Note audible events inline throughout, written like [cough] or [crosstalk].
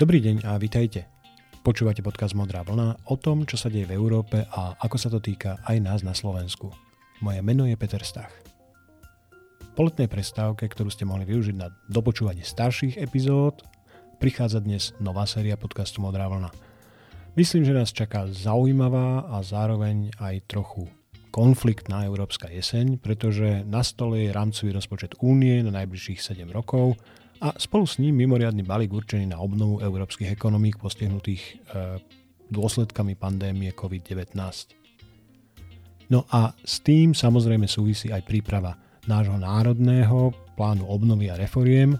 Dobrý deň a vitajte. Počúvate podcast Modrá vlna o tom, čo sa deje v Európe a ako sa to týka aj nás na Slovensku. Moje meno je Peter Stach. Po letnej prestávke, ktorú ste mohli využiť na dopočúvanie starších epizód, prichádza dnes nová séria podcastu Modrá vlna. Myslím, že nás čaká zaujímavá a zároveň aj trochu konfliktná európska jeseň, pretože na stole je rámcový rozpočet únie na najbližších 7 rokov a spolu s ním mimoriadný balík určený na obnovu európskych ekonomík postihnutých e, dôsledkami pandémie COVID-19. No a s tým samozrejme súvisí aj príprava nášho národného plánu obnovy a reforiem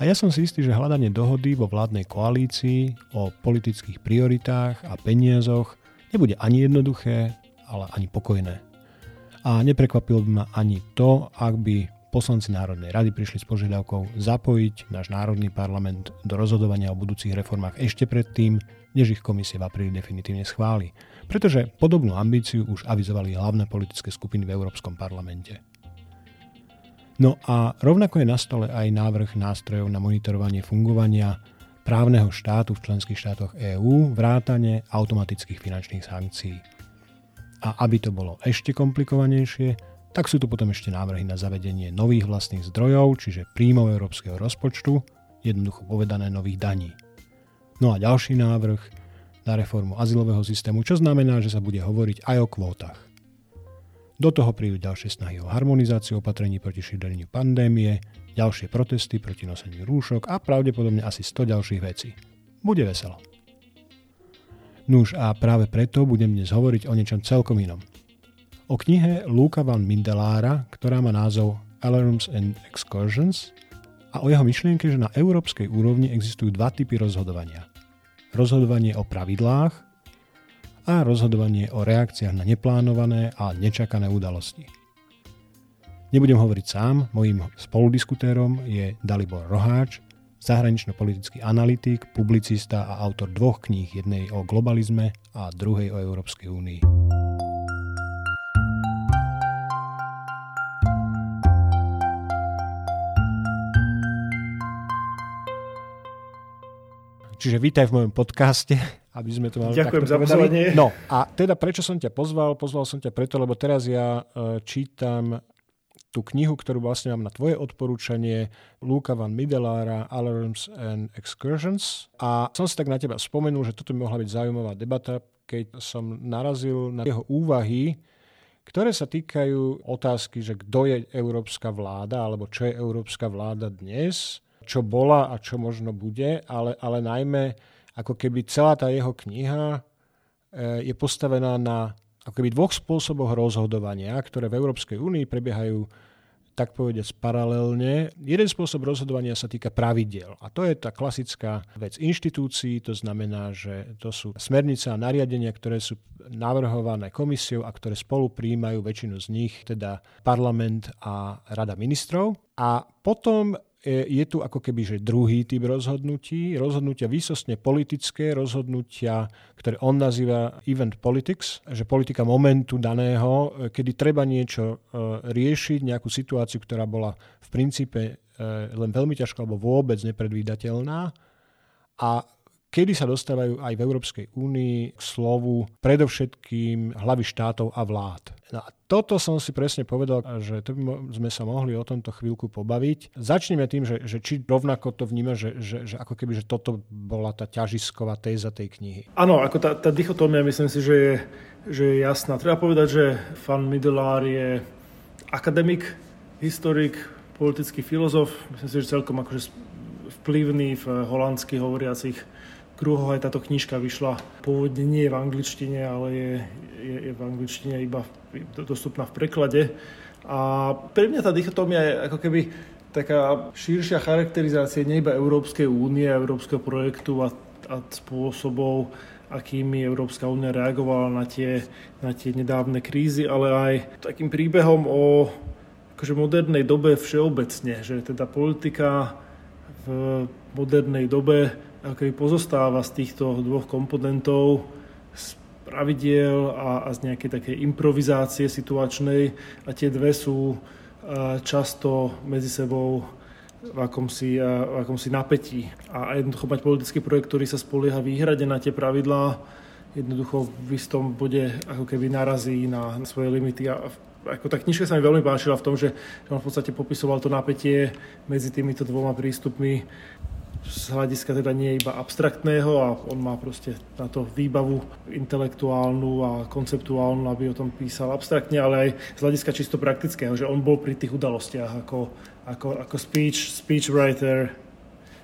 a ja som si istý, že hľadanie dohody vo vládnej koalícii o politických prioritách a peniazoch nebude ani jednoduché, ale ani pokojné. A neprekvapilo by ma ani to, ak by poslanci Národnej rady prišli s požiadavkou zapojiť náš Národný parlament do rozhodovania o budúcich reformách ešte predtým, než ich komisie v apríli definitívne schváli. Pretože podobnú ambíciu už avizovali hlavné politické skupiny v Európskom parlamente. No a rovnako je na stole aj návrh nástrojov na monitorovanie fungovania právneho štátu v členských štátoch EÚ, vrátane automatických finančných sankcií. A aby to bolo ešte komplikovanejšie, tak sú tu potom ešte návrhy na zavedenie nových vlastných zdrojov, čiže príjmov európskeho rozpočtu, jednoducho povedané nových daní. No a ďalší návrh na reformu azylového systému, čo znamená, že sa bude hovoriť aj o kvótach. Do toho prídu ďalšie snahy o harmonizáciu opatrení proti šíreniu pandémie, ďalšie protesty proti noseniu rúšok a pravdepodobne asi 100 ďalších vecí. Bude veselo. Nuž a práve preto budem dnes hovoriť o niečom celkom inom. O knihe Luka van Mindelára, ktorá má názov Alarms and Excursions a o jeho myšlienke, že na európskej úrovni existujú dva typy rozhodovania. Rozhodovanie o pravidlách a rozhodovanie o reakciách na neplánované a nečakané udalosti. Nebudem hovoriť sám, mojím spoludiskutérom je Dalibor Roháč, zahranično-politický analytik, publicista a autor dvoch kníh, jednej o globalizme a druhej o Európskej únii. Čiže vítaj v mojom podcaste, [laughs] aby sme to mali Ďakujem za pozvanie. No a teda prečo som ťa pozval? Pozval som ťa preto, lebo teraz ja e, čítam tú knihu, ktorú vlastne mám na tvoje odporúčanie, Luka van Midelára, Alarms and Excursions. A som si tak na teba spomenul, že toto by mohla byť zaujímavá debata, keď som narazil na jeho úvahy, ktoré sa týkajú otázky, že kto je európska vláda, alebo čo je európska vláda dnes, čo bola a čo možno bude, ale, ale najmä ako keby celá tá jeho kniha e, je postavená na ako keby dvoch spôsoboch rozhodovania, ktoré v Európskej únii prebiehajú tak povediať paralelne. Jeden spôsob rozhodovania sa týka pravidiel a to je tá klasická vec inštitúcií, to znamená, že to sú smernice a nariadenia, ktoré sú navrhované komisiou a ktoré spolu príjmajú väčšinu z nich, teda parlament a rada ministrov. A potom je tu ako keby že druhý typ rozhodnutí, rozhodnutia výsostne politické, rozhodnutia, ktoré on nazýva event politics, že politika momentu daného, e, kedy treba niečo e, riešiť, nejakú situáciu, ktorá bola v princípe len veľmi ťažká alebo vôbec nepredvídateľná. A kedy sa dostávajú aj v Európskej únii k slovu predovšetkým hlavy štátov a vlád. No a toto som si presne povedal, že to by sme sa mohli o tomto chvíľku pobaviť. Začneme tým, že, že či rovnako to vníma, že, že, že ako keby že toto bola tá ťažisková téza tej knihy. Áno, ako tá, tá dichotómia myslím si, že je, že je jasná. Treba povedať, že Fan Midelár je akademik, historik, politický filozof. Myslím si, že celkom akože vplyvný v holandských hovoriacich kruhoch aj táto knižka vyšla. Pôvodne nie je v angličtine, ale je, je, je v angličtine iba dostupná v preklade. A pre mňa tá dichotómia je ako keby taká širšia charakterizácia nie Európskej únie, európskeho projektu a, a spôsobov, akými Európska únia reagovala na tie, na tie nedávne krízy, ale aj takým príbehom o akože modernej dobe všeobecne, že teda politika v modernej dobe keby pozostáva z týchto dvoch komponentov, z pravidiel a, a z nejakej takej improvizácie situačnej a tie dve sú často medzi sebou v akomsi, v akomsi napätí. A jednoducho mať politický projekt, ktorý sa spolieha výhrade na tie pravidlá, jednoducho v istom bode ako keby narazí na svoje limity. A ako tá knižka sa mi veľmi páčila v tom, že on v podstate popisoval to napätie medzi týmito dvoma prístupmi z hľadiska teda nie iba abstraktného a on má proste na to výbavu intelektuálnu a konceptuálnu, aby o tom písal abstraktne, ale aj z hľadiska čisto praktického, že on bol pri tých udalostiach ako, ako, ako speech, speechwriter,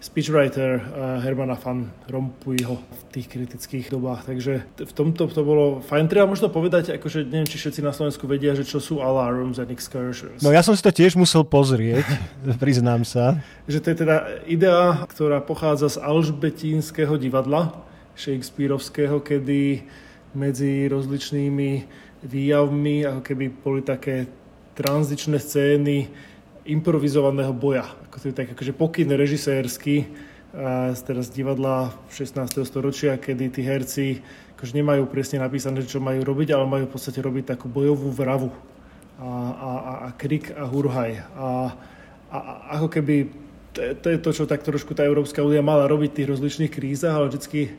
speechwriter uh, Hermana van Rompuyho v tých kritických dobách. Takže v tomto to bolo fajn. Treba možno povedať, akože neviem, či všetci na Slovensku vedia, že čo sú alarms and excursions. No ja som si to tiež musel pozrieť, [laughs] priznám sa. Že to je teda idea, ktorá pochádza z Alžbetínskeho divadla, Shakespeareovského, kedy medzi rozličnými výjavmi, ako keby boli také tranzičné scény improvizovaného boja. Ako to je tak akože pokyn režisérsky z teraz divadla 16. storočia, kedy tí herci akože nemajú presne napísané, čo majú robiť, ale majú v podstate robiť takú bojovú vravu a, a, a, a krik a hurhaj. A, a, a ako keby to, to je to, čo tak trošku tá Európska únia mala robiť v tých rozličných krízach, ale vždycky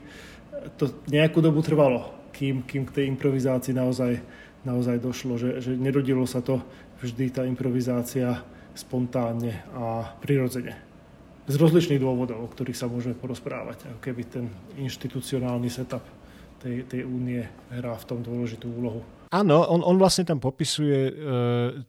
to nejakú dobu trvalo, kým, kým k tej improvizácii naozaj, naozaj došlo, že, že nerodilo sa to vždy tá improvizácia spontánne a prirodzene. Z rozličných dôvodov, o ktorých sa môžeme porozprávať. Ako keby ten inštitucionálny setup tej, tej únie hrá v tom dôležitú úlohu. Áno, on, on vlastne tam popisuje e,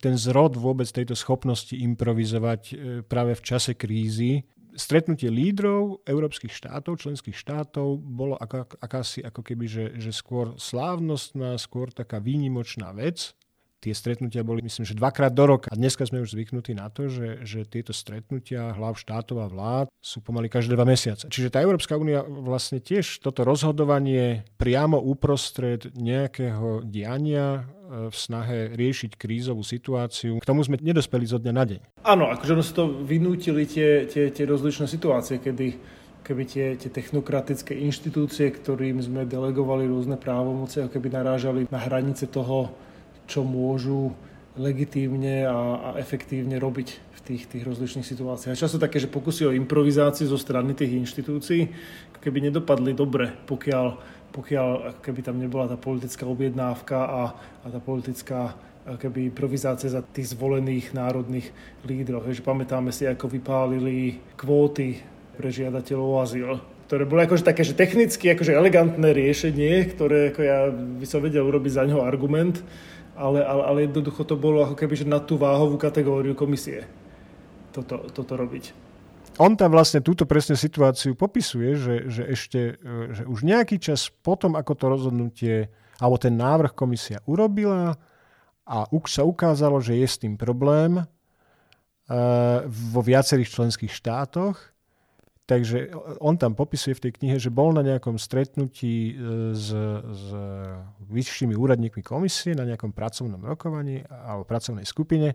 ten zrod vôbec tejto schopnosti improvizovať e, práve v čase krízy. Stretnutie lídrov európskych štátov, členských štátov, bolo ako, akási ako keby, že, že skôr slávnostná, skôr taká výnimočná vec, tie stretnutia boli, myslím, že dvakrát do roka. A dneska sme už zvyknutí na to, že, že tieto stretnutia hlav štátov a vlád sú pomaly každé dva mesiace. Čiže tá Európska únia vlastne tiež toto rozhodovanie priamo uprostred nejakého diania e, v snahe riešiť krízovú situáciu. K tomu sme nedospeli zo dňa na deň. Áno, akože ono si to vynútili tie, tie, tie rozličné situácie, kedy keby tie, tie technokratické inštitúcie, ktorým sme delegovali rôzne právomoci, ako keby narážali na hranice toho, čo môžu legitímne a, a efektívne robiť v tých, tých rozličných situáciách. Často také, že pokusy o improvizáciu zo strany tých inštitúcií keby nedopadli dobre, pokiaľ, pokiaľ keby tam nebola tá politická objednávka a, a tá politická keby improvizácia za tých zvolených národných lídrov. Takže pamätáme si, ako vypálili kvóty pre žiadateľov o azyl ktoré bolo akože také, že technicky akože elegantné riešenie, ktoré ako ja by som vedel urobiť za neho argument, ale, ale, ale jednoducho to bolo ako keby že na tú váhovú kategóriu komisie toto, toto robiť. On tam vlastne túto presne situáciu popisuje, že, že ešte e, že už nejaký čas potom, ako to rozhodnutie alebo ten návrh komisia urobila a už sa ukázalo, že je s tým problém uh, vo viacerých členských štátoch, Takže on tam popisuje v tej knihe, že bol na nejakom stretnutí e, s, s vyššími úradníkmi komisie, na nejakom pracovnom rokovaní alebo pracovnej skupine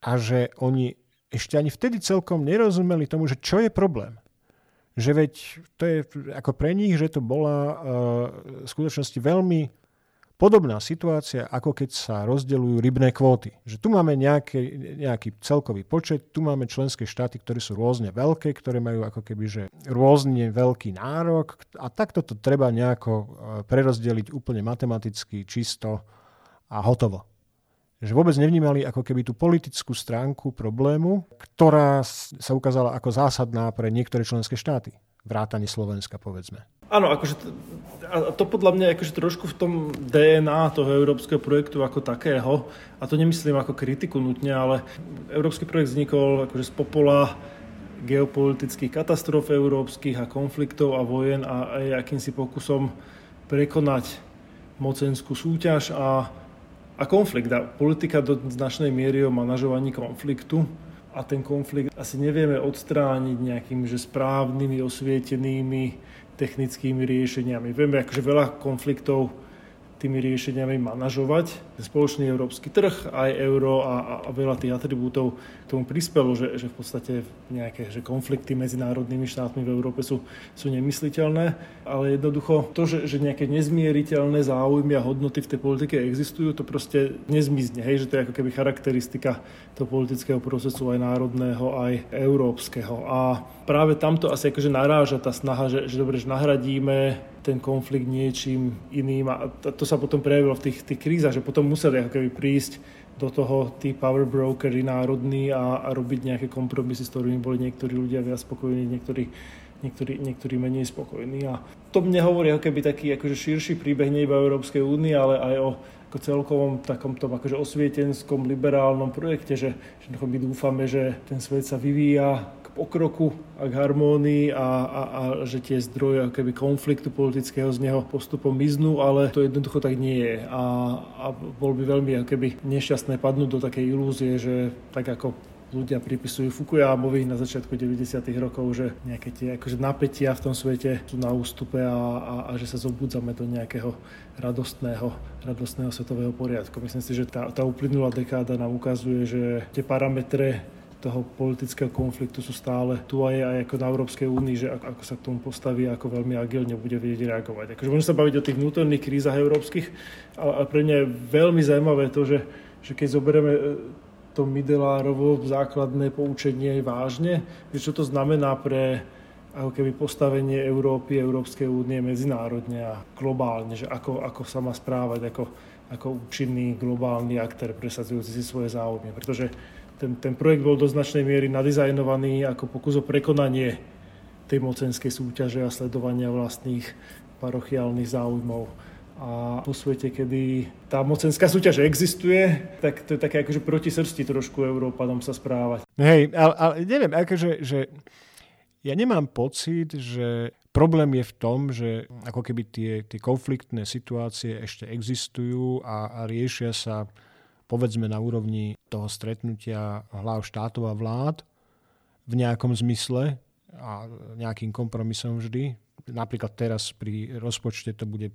a že oni ešte ani vtedy celkom nerozumeli tomu, že čo je problém. Že veď to je ako pre nich, že to bola uh, v skutočnosti veľmi Podobná situácia, ako keď sa rozdeľujú rybné kvóty. Že tu máme nejaký, nejaký celkový počet, tu máme členské štáty, ktoré sú rôzne veľké, ktoré majú ako keby že rôzne veľký nárok a takto to treba nejako e, prerozdeliť úplne matematicky, čisto a hotovo. Že vôbec nevnímali ako keby tú politickú stránku problému, ktorá sa ukázala ako zásadná pre niektoré členské štáty vrátane Slovenska, povedzme. Áno, akože to, a to podľa mňa akože trošku v tom DNA toho európskeho projektu ako takého, a to nemyslím ako kritiku nutne, ale európsky projekt vznikol akože z popola geopolitických katastrof európskych a konfliktov a vojen a aj akýmsi pokusom prekonať mocenskú súťaž a, a konflikt. A politika do značnej miery o manažovaní konfliktu a ten konflikt asi nevieme odstrániť nejakými že správnymi, osvietenými technickými riešeniami. Vieme, akože veľa konfliktov, tými riešeniami manažovať. Spoločný európsky trh, aj euro a, a veľa tých atribútov k tomu prispelo, že, že v podstate nejaké že konflikty medzi národnými štátmi v Európe sú, sú nemysliteľné, ale jednoducho to, že, že nejaké nezmieriteľné záujmy a hodnoty v tej politike existujú, to proste nezmizne. Hej, že to je ako keby charakteristika toho politického procesu aj národného, aj európskeho. A práve tamto asi akože naráža tá snaha, že, že dobre, že nahradíme ten konflikt niečím iným a to sa potom prejavilo v tých, tých krízach, že potom museli ako keby prísť do toho tí power brokery národní a, a robiť nejaké kompromisy, s ktorými boli niektorí ľudia viac spokojní, niektorí, niektorí, niektorí menej spokojní. A to mne hovorí ako keby taký akože širší príbeh nie iba Európskej únie, ale aj o ako celkovom takomto akože osvietenskom liberálnom projekte, že, že my dúfame, že ten svet sa vyvíja pokroku a k harmónii a, a, a že tie zdroje keby konfliktu politického z neho postupom miznú, ale to jednoducho tak nie je. A, a bol by veľmi keby nešťastné padnúť do takej ilúzie, že tak ako ľudia pripisujú Fukuyamovi na začiatku 90. rokov, že nejaké tie akože napätia v tom svete sú na ústupe a, a, a že sa zobudzame do nejakého radostného, radostného svetového poriadku. Myslím si, že tá, tá uplynulá dekáda nám ukazuje, že tie parametre toho politického konfliktu sú stále tu aj, aj ako na Európskej únii, že ako, ako sa k tomu postaví, ako veľmi agilne bude vedieť reagovať. Akože môžeme sa baviť o tých vnútorných krízach európskych, ale pre mňa je veľmi zaujímavé to, že, že keď zoberieme e, to Midelárovo základné poučenie vážne, že čo to znamená pre ako keby postavenie Európy, Európskej únie medzinárodne a globálne, že ako, ako sa má správať ako, ako účinný globálny aktér presadzujúci si svoje záujmy. Pretože ten, ten projekt bol do značnej miery nadizajnovaný ako pokus o prekonanie tej mocenskej súťaže a sledovania vlastných parochiálnych záujmov. A po svete, kedy tá mocenská súťaž existuje, tak to je také akože proti srsti trošku Európanom sa správať. Hej, ale, ale neviem, akože, že ja nemám pocit, že problém je v tom, že ako keby tie, tie konfliktné situácie ešte existujú a, a riešia sa povedzme na úrovni toho stretnutia hlav štátov a vlád v nejakom zmysle a nejakým kompromisom vždy. Napríklad teraz pri rozpočte to bude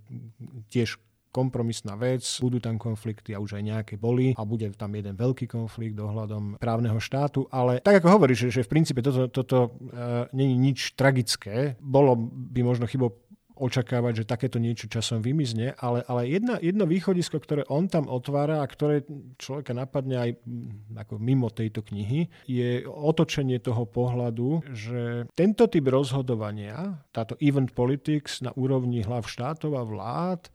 tiež kompromisná vec, budú tam konflikty a už aj nejaké boli a bude tam jeden veľký konflikt ohľadom právneho štátu, ale tak ako hovoríš, že, v princípe toto, toto e, není nič tragické, bolo by možno chybou očakávať, že takéto niečo časom vymizne, ale, ale jedna, jedno východisko, ktoré on tam otvára a ktoré človeka napadne aj mm, ako mimo tejto knihy, je otočenie toho pohľadu, že tento typ rozhodovania, táto event politics na úrovni hlav štátov a vlád, e,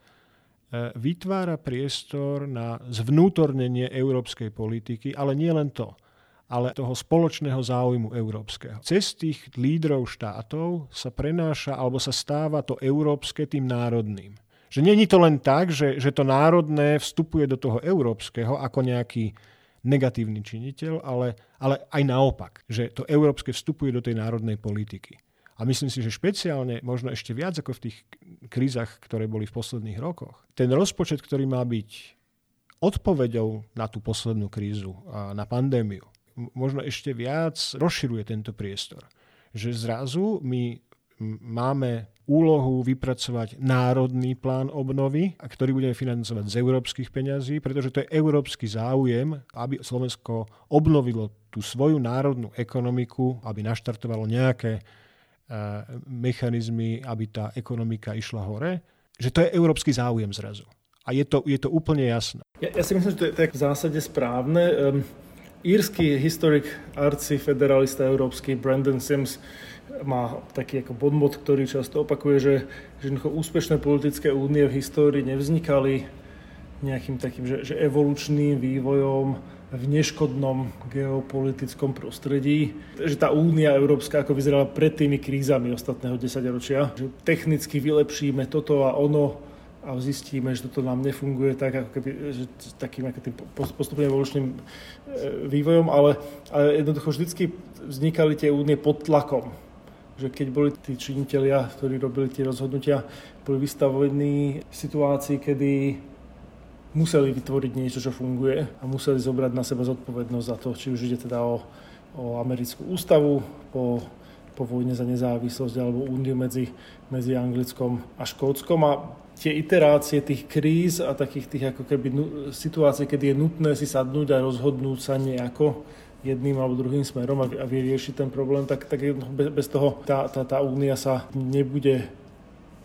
vytvára priestor na zvnútornenie európskej politiky, ale nie len to ale toho spoločného záujmu európskeho. Cez tých lídrov štátov sa prenáša alebo sa stáva to európske tým národným. Že není to len tak, že, že to národné vstupuje do toho európskeho ako nejaký negatívny činiteľ, ale, ale aj naopak, že to európske vstupuje do tej národnej politiky. A myslím si, že špeciálne, možno ešte viac ako v tých krízach, ktoré boli v posledných rokoch, ten rozpočet, ktorý má byť odpoveďou na tú poslednú krízu, na pandémiu, možno ešte viac rozširuje tento priestor. Že zrazu my máme úlohu vypracovať národný plán obnovy, ktorý budeme financovať z európskych peňazí, pretože to je európsky záujem, aby Slovensko obnovilo tú svoju národnú ekonomiku, aby naštartovalo nejaké uh, mechanizmy, aby tá ekonomika išla hore, že to je európsky záujem zrazu. A je to, je to úplne jasné. Ja, ja si myslím, že to je, je v zásade správne. Um írsky historik, arci, federalista európsky Brandon Sims má taký ako bodmot, ktorý často opakuje, že, že úspešné politické únie v histórii nevznikali nejakým takým, že, že evolučným vývojom v neškodnom geopolitickom prostredí. Že tá únia európska ako vyzerala pred tými krízami ostatného desaťročia. Že technicky vylepšíme toto a ono a zistíme, že toto nám nefunguje tak, ako keby, že takým ako tým postupne evolučným e, vývojom, ale, ale jednoducho vždycky vznikali tie únie pod tlakom. Že keď boli tí činitelia, ktorí robili tie rozhodnutia, boli vystavení situácii, kedy museli vytvoriť niečo, čo funguje a museli zobrať na seba zodpovednosť za to, či už ide teda o, o americkú ústavu, po po vojne za nezávislosť alebo úniu medzi, medzi Anglickom a Škótskom. A tie iterácie tých kríz a takých tých ako keby situácií, kedy je nutné si sadnúť a rozhodnúť sa nejako jedným alebo druhým smerom a, vyriešiť ten problém, tak, tak bez toho tá, tá, tá únia sa nebude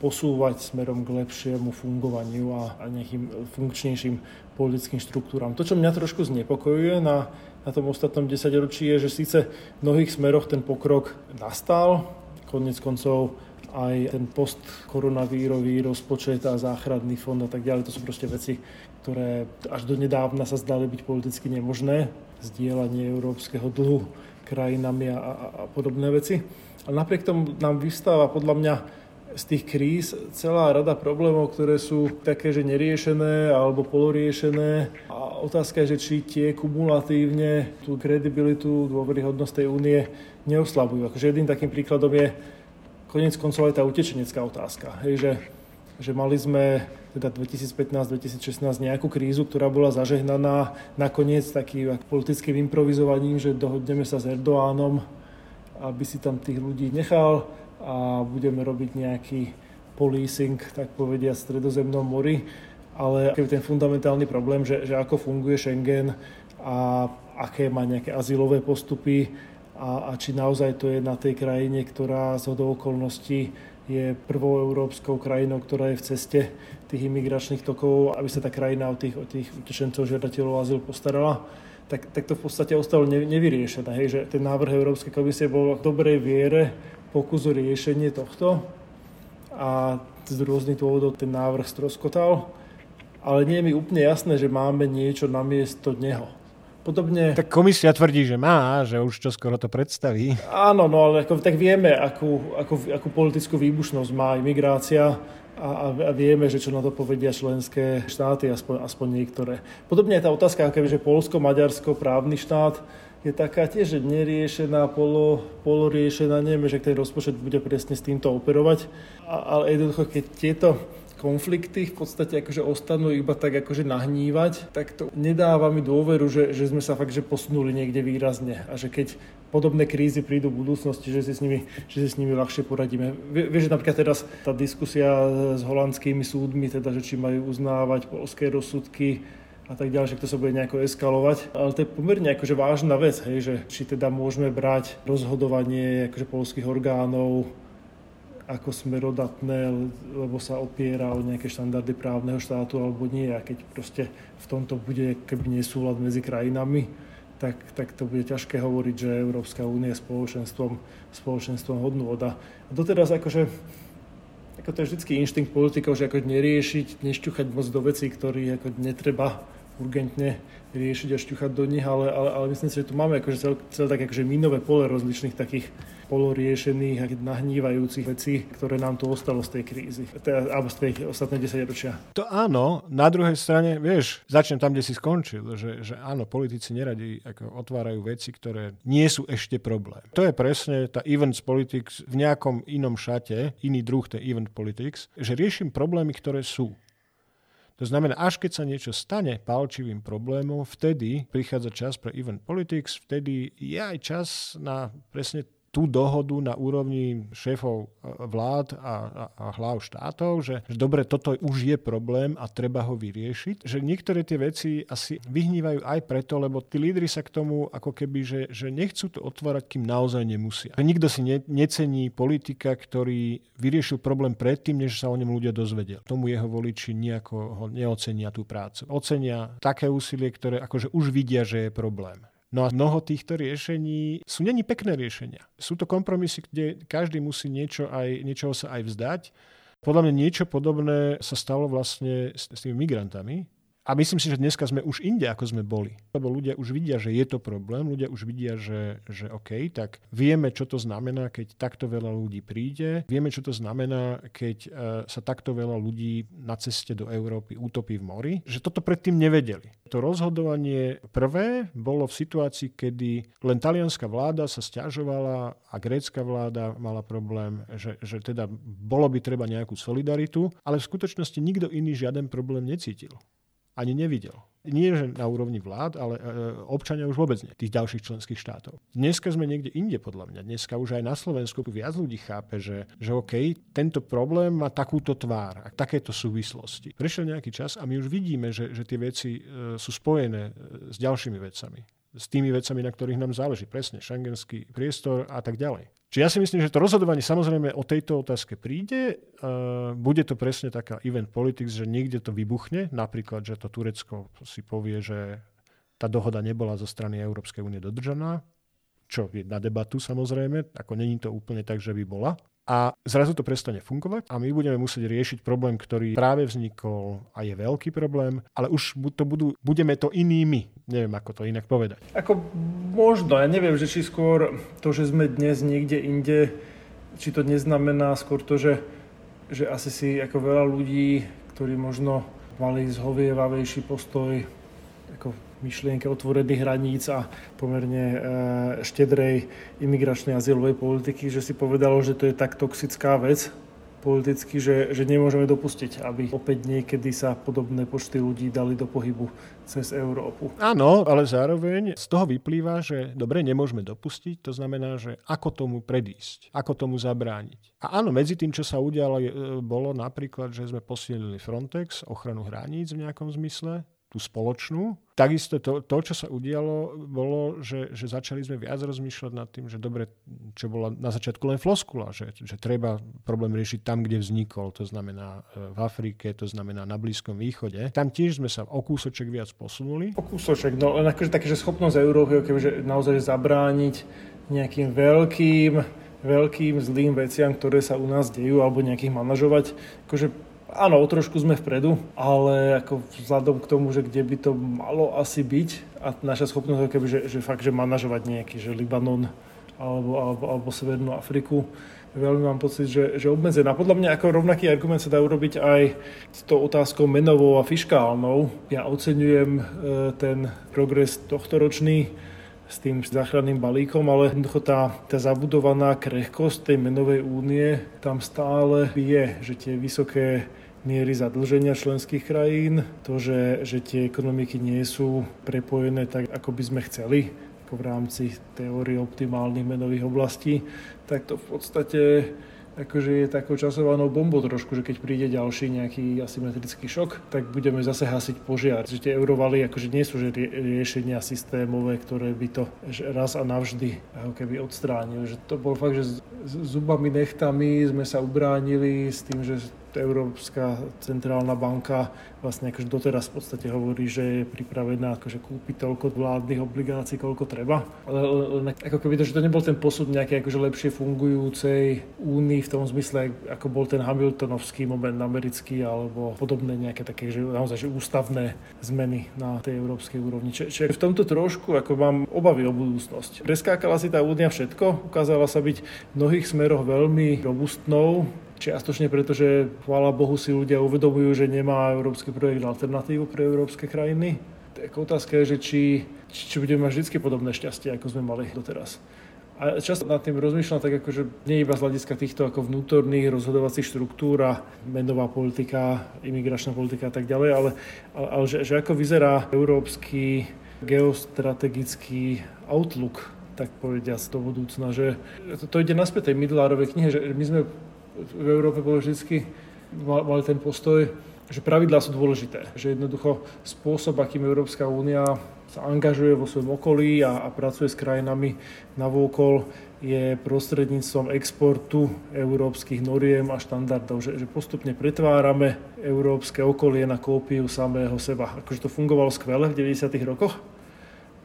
posúvať smerom k lepšiemu fungovaniu a, a nejakým funkčnejším politickým štruktúram. To, čo mňa trošku znepokojuje na, na tom ostatnom desaťročí, je, že síce v mnohých smeroch ten pokrok nastal, konec koncov aj ten postkoronavírový rozpočet a záchranný fond a tak ďalej. To sú proste veci, ktoré až do nedávna sa zdali byť politicky nemožné. Zdieľanie európskeho dlhu krajinami a, a, a podobné veci. Ale napriek tomu nám vystáva podľa mňa z tých kríz celá rada problémov, ktoré sú také, že neriešené alebo poloriešené. A otázka je, že či tie kumulatívne tú kredibilitu, dôveryhodnosť tej únie neoslabujú. Akože jedným takým príkladom je konec koncov aj tá utečenecká otázka. Hej, že, že mali sme teda 2015-2016 nejakú krízu, ktorá bola zažehnaná nakoniec takým politickým improvizovaním, že dohodneme sa s Erdoánom, aby si tam tých ľudí nechal a budeme robiť nejaký policing, tak povedia, v stredozemnom mori. Ale ten fundamentálny problém, že, že ako funguje Schengen a aké má nejaké azylové postupy, a, a či naozaj to je na tej krajine, ktorá z okolností je prvou európskou krajinou, ktorá je v ceste tých imigračných tokov, aby sa tá krajina o tých, o tých utečencov, žiadateľov azyl postarala, tak, tak to v podstate ostalo nevyriešené. Hej, že ten návrh Európskej komisie bol v dobrej viere pokus o riešenie tohto a z rôznych dôvodov ten návrh stroskotal, ale nie je mi úplne jasné, že máme niečo namiesto neho. Podobne... Tak komisia tvrdí, že má, že už čo skoro to predstaví. Áno, no ale ako, tak vieme, akú, akú, akú politickú výbušnosť má imigrácia a, a vieme, že čo na to povedia členské štáty, aspoň, aspoň niektoré. Podobne je tá otázka, že Polsko, Maďarsko, právny štát je taká tiež neriešená, polo, poloriešená. Nevieme, že ten rozpočet bude presne s týmto operovať, a, ale jednoducho, keď tieto konflikty v podstate akože ostanú iba tak akože nahnívať, tak to nedáva mi dôveru, že, že sme sa fakt že posunuli niekde výrazne a že keď podobné krízy prídu v budúcnosti, že si s nimi, že si s nimi ľahšie poradíme. Vieš, že napríklad teraz tá diskusia s holandskými súdmi, teda, že či majú uznávať polské rozsudky, a tak ďalej, že to sa bude nejako eskalovať. Ale to je pomerne akože vážna vec, hej, že či teda môžeme brať rozhodovanie akože polských orgánov ako smerodatné, lebo sa opiera o nejaké štandardy právneho štátu alebo nie. A keď proste v tomto bude keby nesúlad medzi krajinami, tak, tak to bude ťažké hovoriť, že Európska únia je spoločenstvom, spoločenstvom voda. A doteraz akože ako to je vždycky inštinkt politikov, že ako neriešiť, nešťuchať moc do vecí, ktorých ako netreba urgentne riešiť a šťuchať do nich, ale, ale, ale myslím si, že tu máme akože cel, celé také akože minové pole rozličných takých poloriešených a nahnívajúcich vecí, ktoré nám tu ostalo z tej krízy, teda, alebo z tej ostatnej desaťročia. To áno, na druhej strane, vieš, začnem tam, kde si skončil, že, že áno, politici neradi ako otvárajú veci, ktoré nie sú ešte problém. To je presne tá events politics v nejakom inom šate, iný druh tej event politics, že riešim problémy, ktoré sú. To znamená, až keď sa niečo stane palčivým problémom, vtedy prichádza čas pre event politics, vtedy je aj čas na presne tú dohodu na úrovni šéfov e, vlád a, a, a hlav štátov, že, že dobre, toto už je problém a treba ho vyriešiť. Že niektoré tie veci asi vyhnívajú aj preto, lebo tí lídry sa k tomu ako keby, že, že nechcú to otvárať, kým naozaj nemusia. Nikto si ne, necení politika, ktorý vyriešil problém predtým, než sa o ňom ľudia dozvedeli. Tomu jeho voliči nejako ho neocenia tú prácu. Ocenia také úsilie, ktoré akože už vidia, že je problém. No a mnoho týchto riešení sú není pekné riešenia. Sú to kompromisy, kde každý musí niečo aj, niečoho sa aj vzdať. Podľa mňa niečo podobné sa stalo vlastne s, s tými migrantami, a myslím si, že dneska sme už inde, ako sme boli. Lebo ľudia už vidia, že je to problém, ľudia už vidia, že, že OK, tak vieme, čo to znamená, keď takto veľa ľudí príde, vieme, čo to znamená, keď uh, sa takto veľa ľudí na ceste do Európy utopí v mori, že toto predtým nevedeli. To rozhodovanie prvé bolo v situácii, kedy len talianská vláda sa stiažovala a grécka vláda mala problém, že, že teda bolo by treba nejakú solidaritu, ale v skutočnosti nikto iný žiaden problém necítil ani nevidel. Nie že na úrovni vlád, ale e, občania už vôbec nie, tých ďalších členských štátov. Dneska sme niekde inde, podľa mňa. Dneska už aj na Slovensku viac ľudí chápe, že, že OK, tento problém má takúto tvár a takéto súvislosti. Prešiel nejaký čas a my už vidíme, že, že tie veci e, sú spojené e, s ďalšími vecami s tými vecami, na ktorých nám záleží. Presne, šangenský priestor a tak ďalej. Čiže ja si myslím, že to rozhodovanie samozrejme o tejto otázke príde. Uh, bude to presne taká event politics, že niekde to vybuchne. Napríklad, že to Turecko si povie, že tá dohoda nebola zo strany Európskej únie dodržaná, čo je na debatu samozrejme, ako není to úplne tak, že by bola a zrazu to prestane fungovať a my budeme musieť riešiť problém, ktorý práve vznikol a je veľký problém, ale už to budú, budeme to inými. Neviem, ako to inak povedať. Ako možno, ja neviem, že či skôr to, že sme dnes niekde inde, či to neznamená skôr to, že, že asi si ako veľa ľudí, ktorí možno mali zhovievavejší postoj ako myšlienke otvorených hraníc a pomerne e, štedrej imigračnej azylovej politiky, že si povedalo, že to je tak toxická vec politicky, že, že nemôžeme dopustiť, aby opäť niekedy sa podobné počty ľudí dali do pohybu cez Európu. Áno, ale zároveň z toho vyplýva, že dobre, nemôžeme dopustiť, to znamená, že ako tomu predísť, ako tomu zabrániť. A áno, medzi tým, čo sa udialo, bolo napríklad, že sme posilnili Frontex, ochranu hraníc v nejakom zmysle, tú spoločnú. Takisto to, to, čo sa udialo, bolo, že, že začali sme viac rozmýšľať nad tým, že dobre, čo bola na začiatku len floskula, že, že treba problém riešiť tam, kde vznikol, to znamená e, v Afrike, to znamená na Blízkom východe. Tam tiež sme sa o kúsoček viac posunuli. O kúsoček, no len akože také, že schopnosť Európy, kebyže naozaj zabrániť nejakým veľkým veľkým zlým veciam, ktoré sa u nás dejú, alebo nejakých manažovať. Akože Áno, o trošku sme vpredu, ale ako vzhľadom k tomu, že kde by to malo asi byť a naša schopnosť, keby, že, že fakt, že manažovať nejaký, že Libanon alebo, alebo, alebo Severnú Afriku, veľmi mám pocit, že, že obmedzená. Podľa mňa ako rovnaký argument sa dá urobiť aj s tou otázkou menovou a fiskálnou. Ja oceňujem e, ten progres tohto ročný, s tým záchranným balíkom, ale jednoducho tá, tá zabudovaná krehkosť tej menovej únie tam stále je, že tie vysoké miery zadlženia členských krajín, to, že, že tie ekonomiky nie sú prepojené tak, ako by sme chceli, ako v rámci teórie optimálnych menových oblastí, tak to v podstate akože je takou časovanou bombou trošku, že keď príde ďalší nejaký asymetrický šok, tak budeme zase hasiť požiar. Že tie eurovaly akože nie sú že riešenia systémové, ktoré by to raz a navždy ako keby odstránili. Že to bol fakt, že s zubami, nechtami sme sa ubránili s tým, že Európska centrálna banka vlastne akože doteraz v podstate hovorí, že je pripravená akože kúpiť toľko vládnych obligácií, koľko treba. Ale len ako keby to, že to nebol ten posud nejakej akože lepšie fungujúcej únii v tom zmysle, ako bol ten Hamiltonovský moment americký alebo podobné nejaké také, že naozaj že ústavné zmeny na tej európskej úrovni. Čiže v tomto trošku ako mám obavy o budúcnosť. Preskákala si tá únia všetko, ukázala sa byť v mnohých smeroch veľmi robustnou, Čiastočne preto, že chvála Bohu si ľudia uvedomujú, že nemá európsky projekt alternatívu pre európske krajiny. Tak otázka je, že či, či, budeme mať vždy podobné šťastie, ako sme mali doteraz. A často nad tým rozmýšľam tak akože nie iba z hľadiska týchto ako vnútorných rozhodovacích štruktúr a menová politika, imigračná politika a tak ďalej, ale, ale, ale že, že ako vyzerá európsky geostrategický outlook, tak povediať do budúcna, že to, to ide naspäť tej Midlárovej knihe, že my sme v Európe bolo vždy mali ten postoj, že pravidlá sú dôležité. Že jednoducho spôsob, akým Európska únia sa angažuje vo svojom okolí a, a pracuje s krajinami na vôkol, je prostredníctvom exportu európskych noriem a štandardov, že, že postupne pretvárame európske okolie na kópiu samého seba. Akože to fungovalo skvele v 90. rokoch,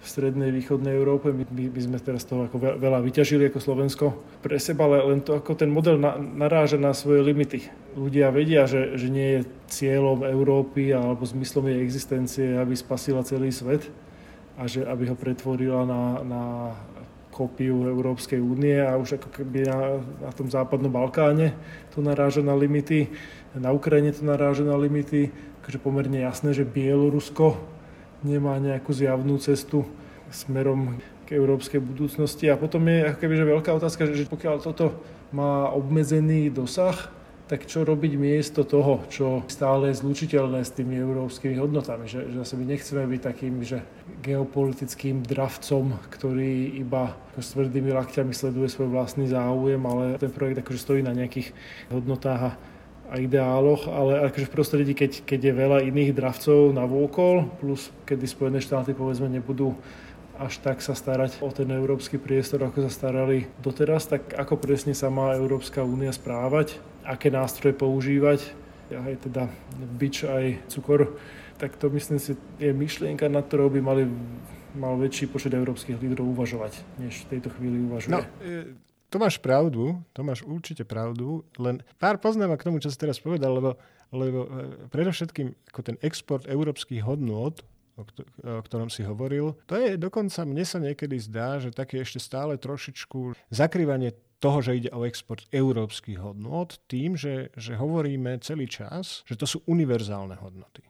v strednej východnej Európe. My, my, my sme teraz toho ako veľa vyťažili ako Slovensko pre seba, ale len to ako ten model na, naráža na svoje limity. Ľudia vedia, že, že nie je cieľom Európy alebo zmyslom jej existencie, aby spasila celý svet a že aby ho pretvorila na, na kópiu Európskej únie a už ako keby na, na tom západnom Balkáne to naráža na limity, na Ukrajine to naráža na limity, takže pomerne jasné, že Bielorusko nemá nejakú zjavnú cestu smerom k európskej budúcnosti. A potom je ako keby, že veľká otázka, že pokiaľ toto má obmedzený dosah, tak čo robiť miesto toho, čo stále je zlučiteľné s tými európskymi hodnotami. Že, že zase my nechceme byť takým že geopolitickým dravcom, ktorý iba s tvrdými lakťami sleduje svoj vlastný záujem, ale ten projekt akože stojí na nejakých hodnotách a a ideáloch, ale akože v prostredí, keď, keď je veľa iných dravcov na vôkol, plus kedy Spojené štáty povedzme nebudú až tak sa starať o ten európsky priestor, ako sa starali doteraz, tak ako presne sa má Európska únia správať aké nástroje používať, aj teda bič, aj cukor, tak to myslím si je myšlienka, na ktorou by mali mal väčší počet európskych lídrov uvažovať, než v tejto chvíli uvažuje. No, e, to máš pravdu, to máš určite pravdu, len pár poznámok k tomu, čo si teraz povedal, lebo, lebo e, predovšetkým ako ten export európskych hodnôt, o, o ktorom si hovoril, to je dokonca, mne sa niekedy zdá, že také ešte stále trošičku zakrývanie toho, že ide o export európskych hodnot, tým, že, že hovoríme celý čas, že to sú univerzálne hodnoty.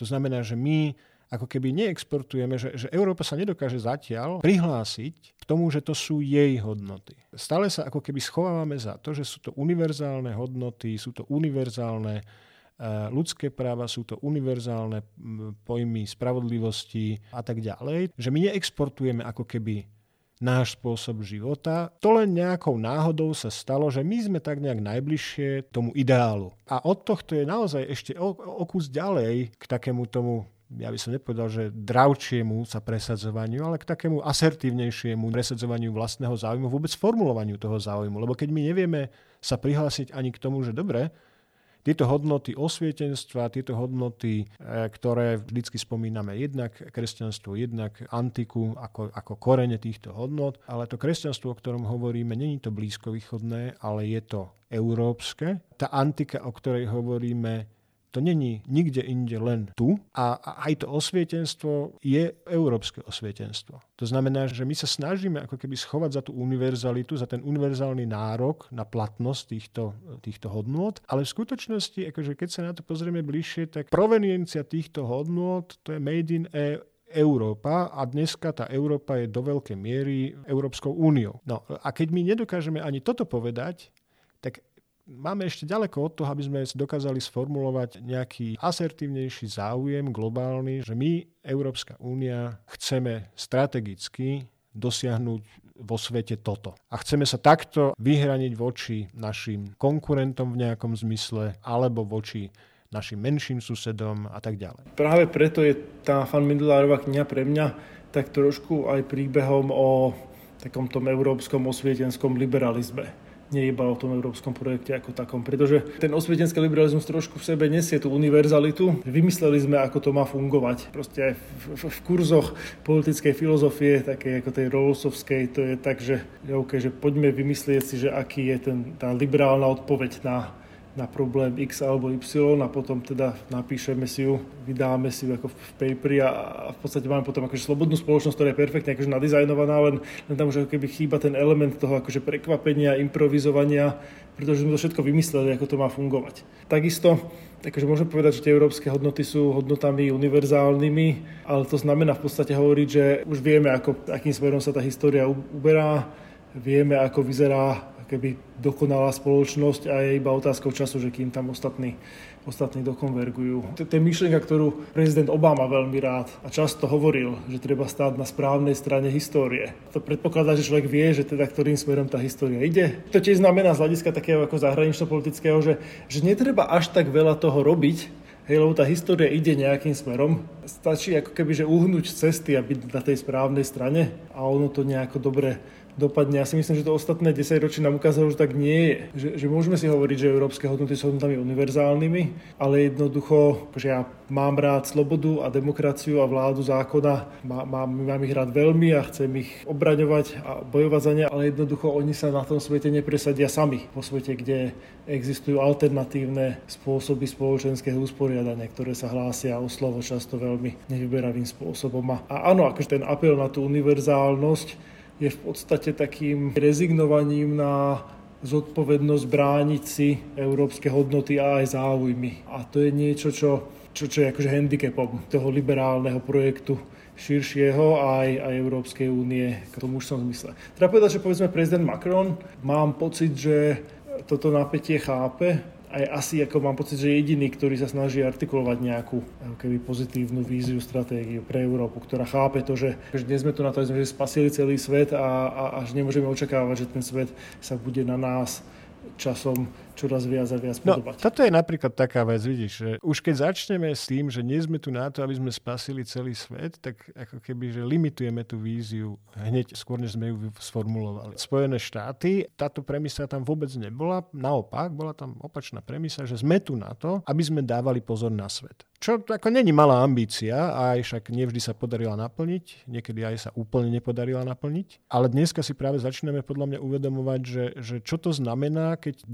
To znamená, že my ako keby neexportujeme, že, že Európa sa nedokáže zatiaľ prihlásiť k tomu, že to sú jej hodnoty. Stále sa ako keby schovávame za to, že sú to univerzálne hodnoty, sú to univerzálne uh, ľudské práva, sú to univerzálne pojmy spravodlivosti a tak ďalej. Že my neexportujeme ako keby náš spôsob života. To len nejakou náhodou sa stalo, že my sme tak nejak najbližšie tomu ideálu. A od tohto je naozaj ešte o, o kus ďalej k takému tomu ja by som nepovedal, že dravčiemu sa presadzovaniu, ale k takému asertívnejšiemu presadzovaniu vlastného záujmu, vôbec formulovaniu toho záujmu. Lebo keď my nevieme sa prihlásiť ani k tomu, že dobre, tieto hodnoty osvietenstva, tieto hodnoty, e, ktoré vždycky spomíname jednak kresťanstvo, jednak antiku ako, ako korene týchto hodnot, ale to kresťanstvo, o ktorom hovoríme, není to blízkovýchodné, ale je to európske. Tá antika, o ktorej hovoríme, to není nikde inde len tu a aj to osvietenstvo je európske osvietenstvo. To znamená, že my sa snažíme ako keby schovať za tú univerzalitu, za ten univerzálny nárok na platnosť týchto, týchto hodnôt, ale v skutočnosti, akože keď sa na to pozrieme bližšie, tak proveniencia týchto hodnôt to je made in a Európa a dneska tá Európa je do veľkej miery Európskou úniou. No a keď my nedokážeme ani toto povedať, tak máme ešte ďaleko od toho, aby sme dokázali sformulovať nejaký asertívnejší záujem globálny, že my, Európska únia, chceme strategicky dosiahnuť vo svete toto. A chceme sa takto vyhraniť voči našim konkurentom v nejakom zmysle alebo voči našim menším susedom a tak ďalej. Práve preto je tá Fan Middelárova kniha pre mňa tak trošku aj príbehom o takom tom európskom osvietenskom liberalizme nie iba o tom európskom projekte ako takom, pretože ten osvietenský liberalizmus trošku v sebe nesie tú univerzalitu. Vymysleli sme, ako to má fungovať. Proste aj v, v, v kurzoch politickej filozofie, také ako tej Rawlsovskej, to je tak, že, okay, že poďme vymyslieť si, že aký je ten, tá liberálna odpoveď na na problém X alebo Y a potom teda napíšeme si ju, vydáme si ju ako v paperi a, v podstate máme potom akože slobodnú spoločnosť, ktorá je perfektne akože nadizajnovaná, len, len tam už ako keby chýba ten element toho akože prekvapenia, improvizovania, pretože sme to všetko vymysleli, ako to má fungovať. Takisto Takže môžem povedať, že tie európske hodnoty sú hodnotami univerzálnymi, ale to znamená v podstate hovoriť, že už vieme, ako, akým smerom sa tá história uberá, vieme, ako vyzerá keby dokonalá spoločnosť a je iba otázkou času, že kým tam ostatní, ostatní dokonvergujú. To je myšlienka, ktorú prezident Obama veľmi rád a často hovoril, že treba stáť na správnej strane histórie. To predpokladá, že človek vie, že teda ktorým smerom tá história ide. To tiež znamená z hľadiska takého ako zahranično-politického, že, že netreba až tak veľa toho robiť, Hej, lebo tá história ide nejakým smerom. Stačí ako keby, že uhnúť cesty a byť na tej správnej strane a ono to nejako dobre dopadne. Ja si myslím, že to ostatné 10 ročí nám ukázalo, že tak nie je. Že, že môžeme si hovoriť, že európske hodnoty sú hodnotami univerzálnymi, ale jednoducho, že ja mám rád slobodu a demokraciu a vládu zákona, má, mám, mám ich rád veľmi a chcem ich obraňovať a bojovať za ne, ale jednoducho oni sa na tom svete nepresadia sami. Po svete, kde existujú alternatívne spôsoby spoločenského usporiadania, ktoré sa hlásia o slovo často veľmi nevyberavým spôsobom. A áno, akože ten apel na tú univerzálnosť je v podstate takým rezignovaním na zodpovednosť brániť si európske hodnoty a aj záujmy. A to je niečo, čo, čo, čo je akože handicapom toho liberálneho projektu širšieho aj, aj Európskej únie v tom užšom zmysle. Treba povedať, že povedzme prezident Macron, mám pocit, že toto napätie chápe, aj asi ako mám pocit, že jediný, ktorý sa snaží artikulovať nejakú keby pozitívnu víziu, stratégiu pre Európu, ktorá chápe to, že, že dnes sme tu na to, že spasili celý svet a, a, a že nemôžeme očakávať, že ten svet sa bude na nás časom čoraz viac a viac no, podobať. Toto je napríklad taká vec, vidíš, že už keď začneme s tým, že nie sme tu na to, aby sme spasili celý svet, tak ako keby, že limitujeme tú víziu hneď skôr, než sme ju sformulovali. Spojené štáty, táto premisa tam vôbec nebola, naopak, bola tam opačná premisa, že sme tu na to, aby sme dávali pozor na svet. Čo ako není malá ambícia, aj však nevždy sa podarila naplniť, niekedy aj sa úplne nepodarila naplniť. Ale dneska si práve začíname podľa mňa uvedomovať, že, že čo to znamená, keď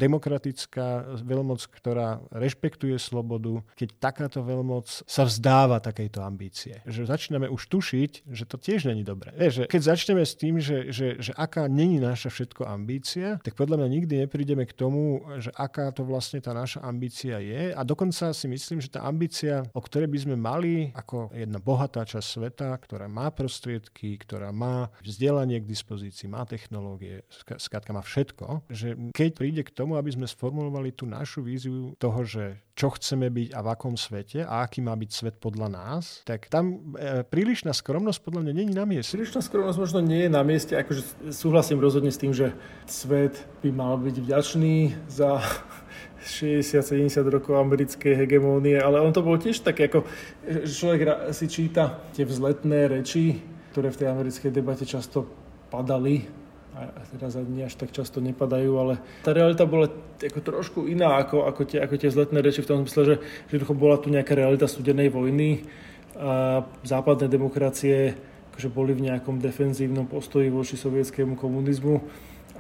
demokratická veľmoc, ktorá rešpektuje slobodu, keď takáto veľmoc sa vzdáva takejto ambície. Že začíname už tušiť, že to tiež není dobré. Je, že keď začneme s tým, že, že, že aká není naša všetko ambícia, tak podľa mňa nikdy neprídeme k tomu, že aká to vlastne tá naša ambícia je. A dokonca si myslím, že tá ambícia o ktorej by sme mali ako jedna bohatá časť sveta, ktorá má prostriedky, ktorá má vzdelanie k dispozícii, má technológie, skrátka má všetko, že keď príde k tomu, aby sme sformulovali tú našu víziu toho, že čo chceme byť a v akom svete a aký má byť svet podľa nás, tak tam e, prílišná skromnosť podľa mňa není na mieste. Prílišná skromnosť možno nie je na mieste, akože súhlasím rozhodne s tým, že svet by mal byť vďačný za [laughs] 60-70 rokov americkej hegemónie, ale on to bol tiež tak, ako že človek si číta tie vzletné reči, ktoré v tej americkej debate často padali, a teraz ani až tak často nepadajú, ale tá realita bola ako trošku iná ako, ako, tie, ako tie vzletné reči v tom zmysle, že, že bola tu nejaká realita studenej vojny a západné demokracie akože boli v nejakom defenzívnom postoji voči sovietskému komunizmu.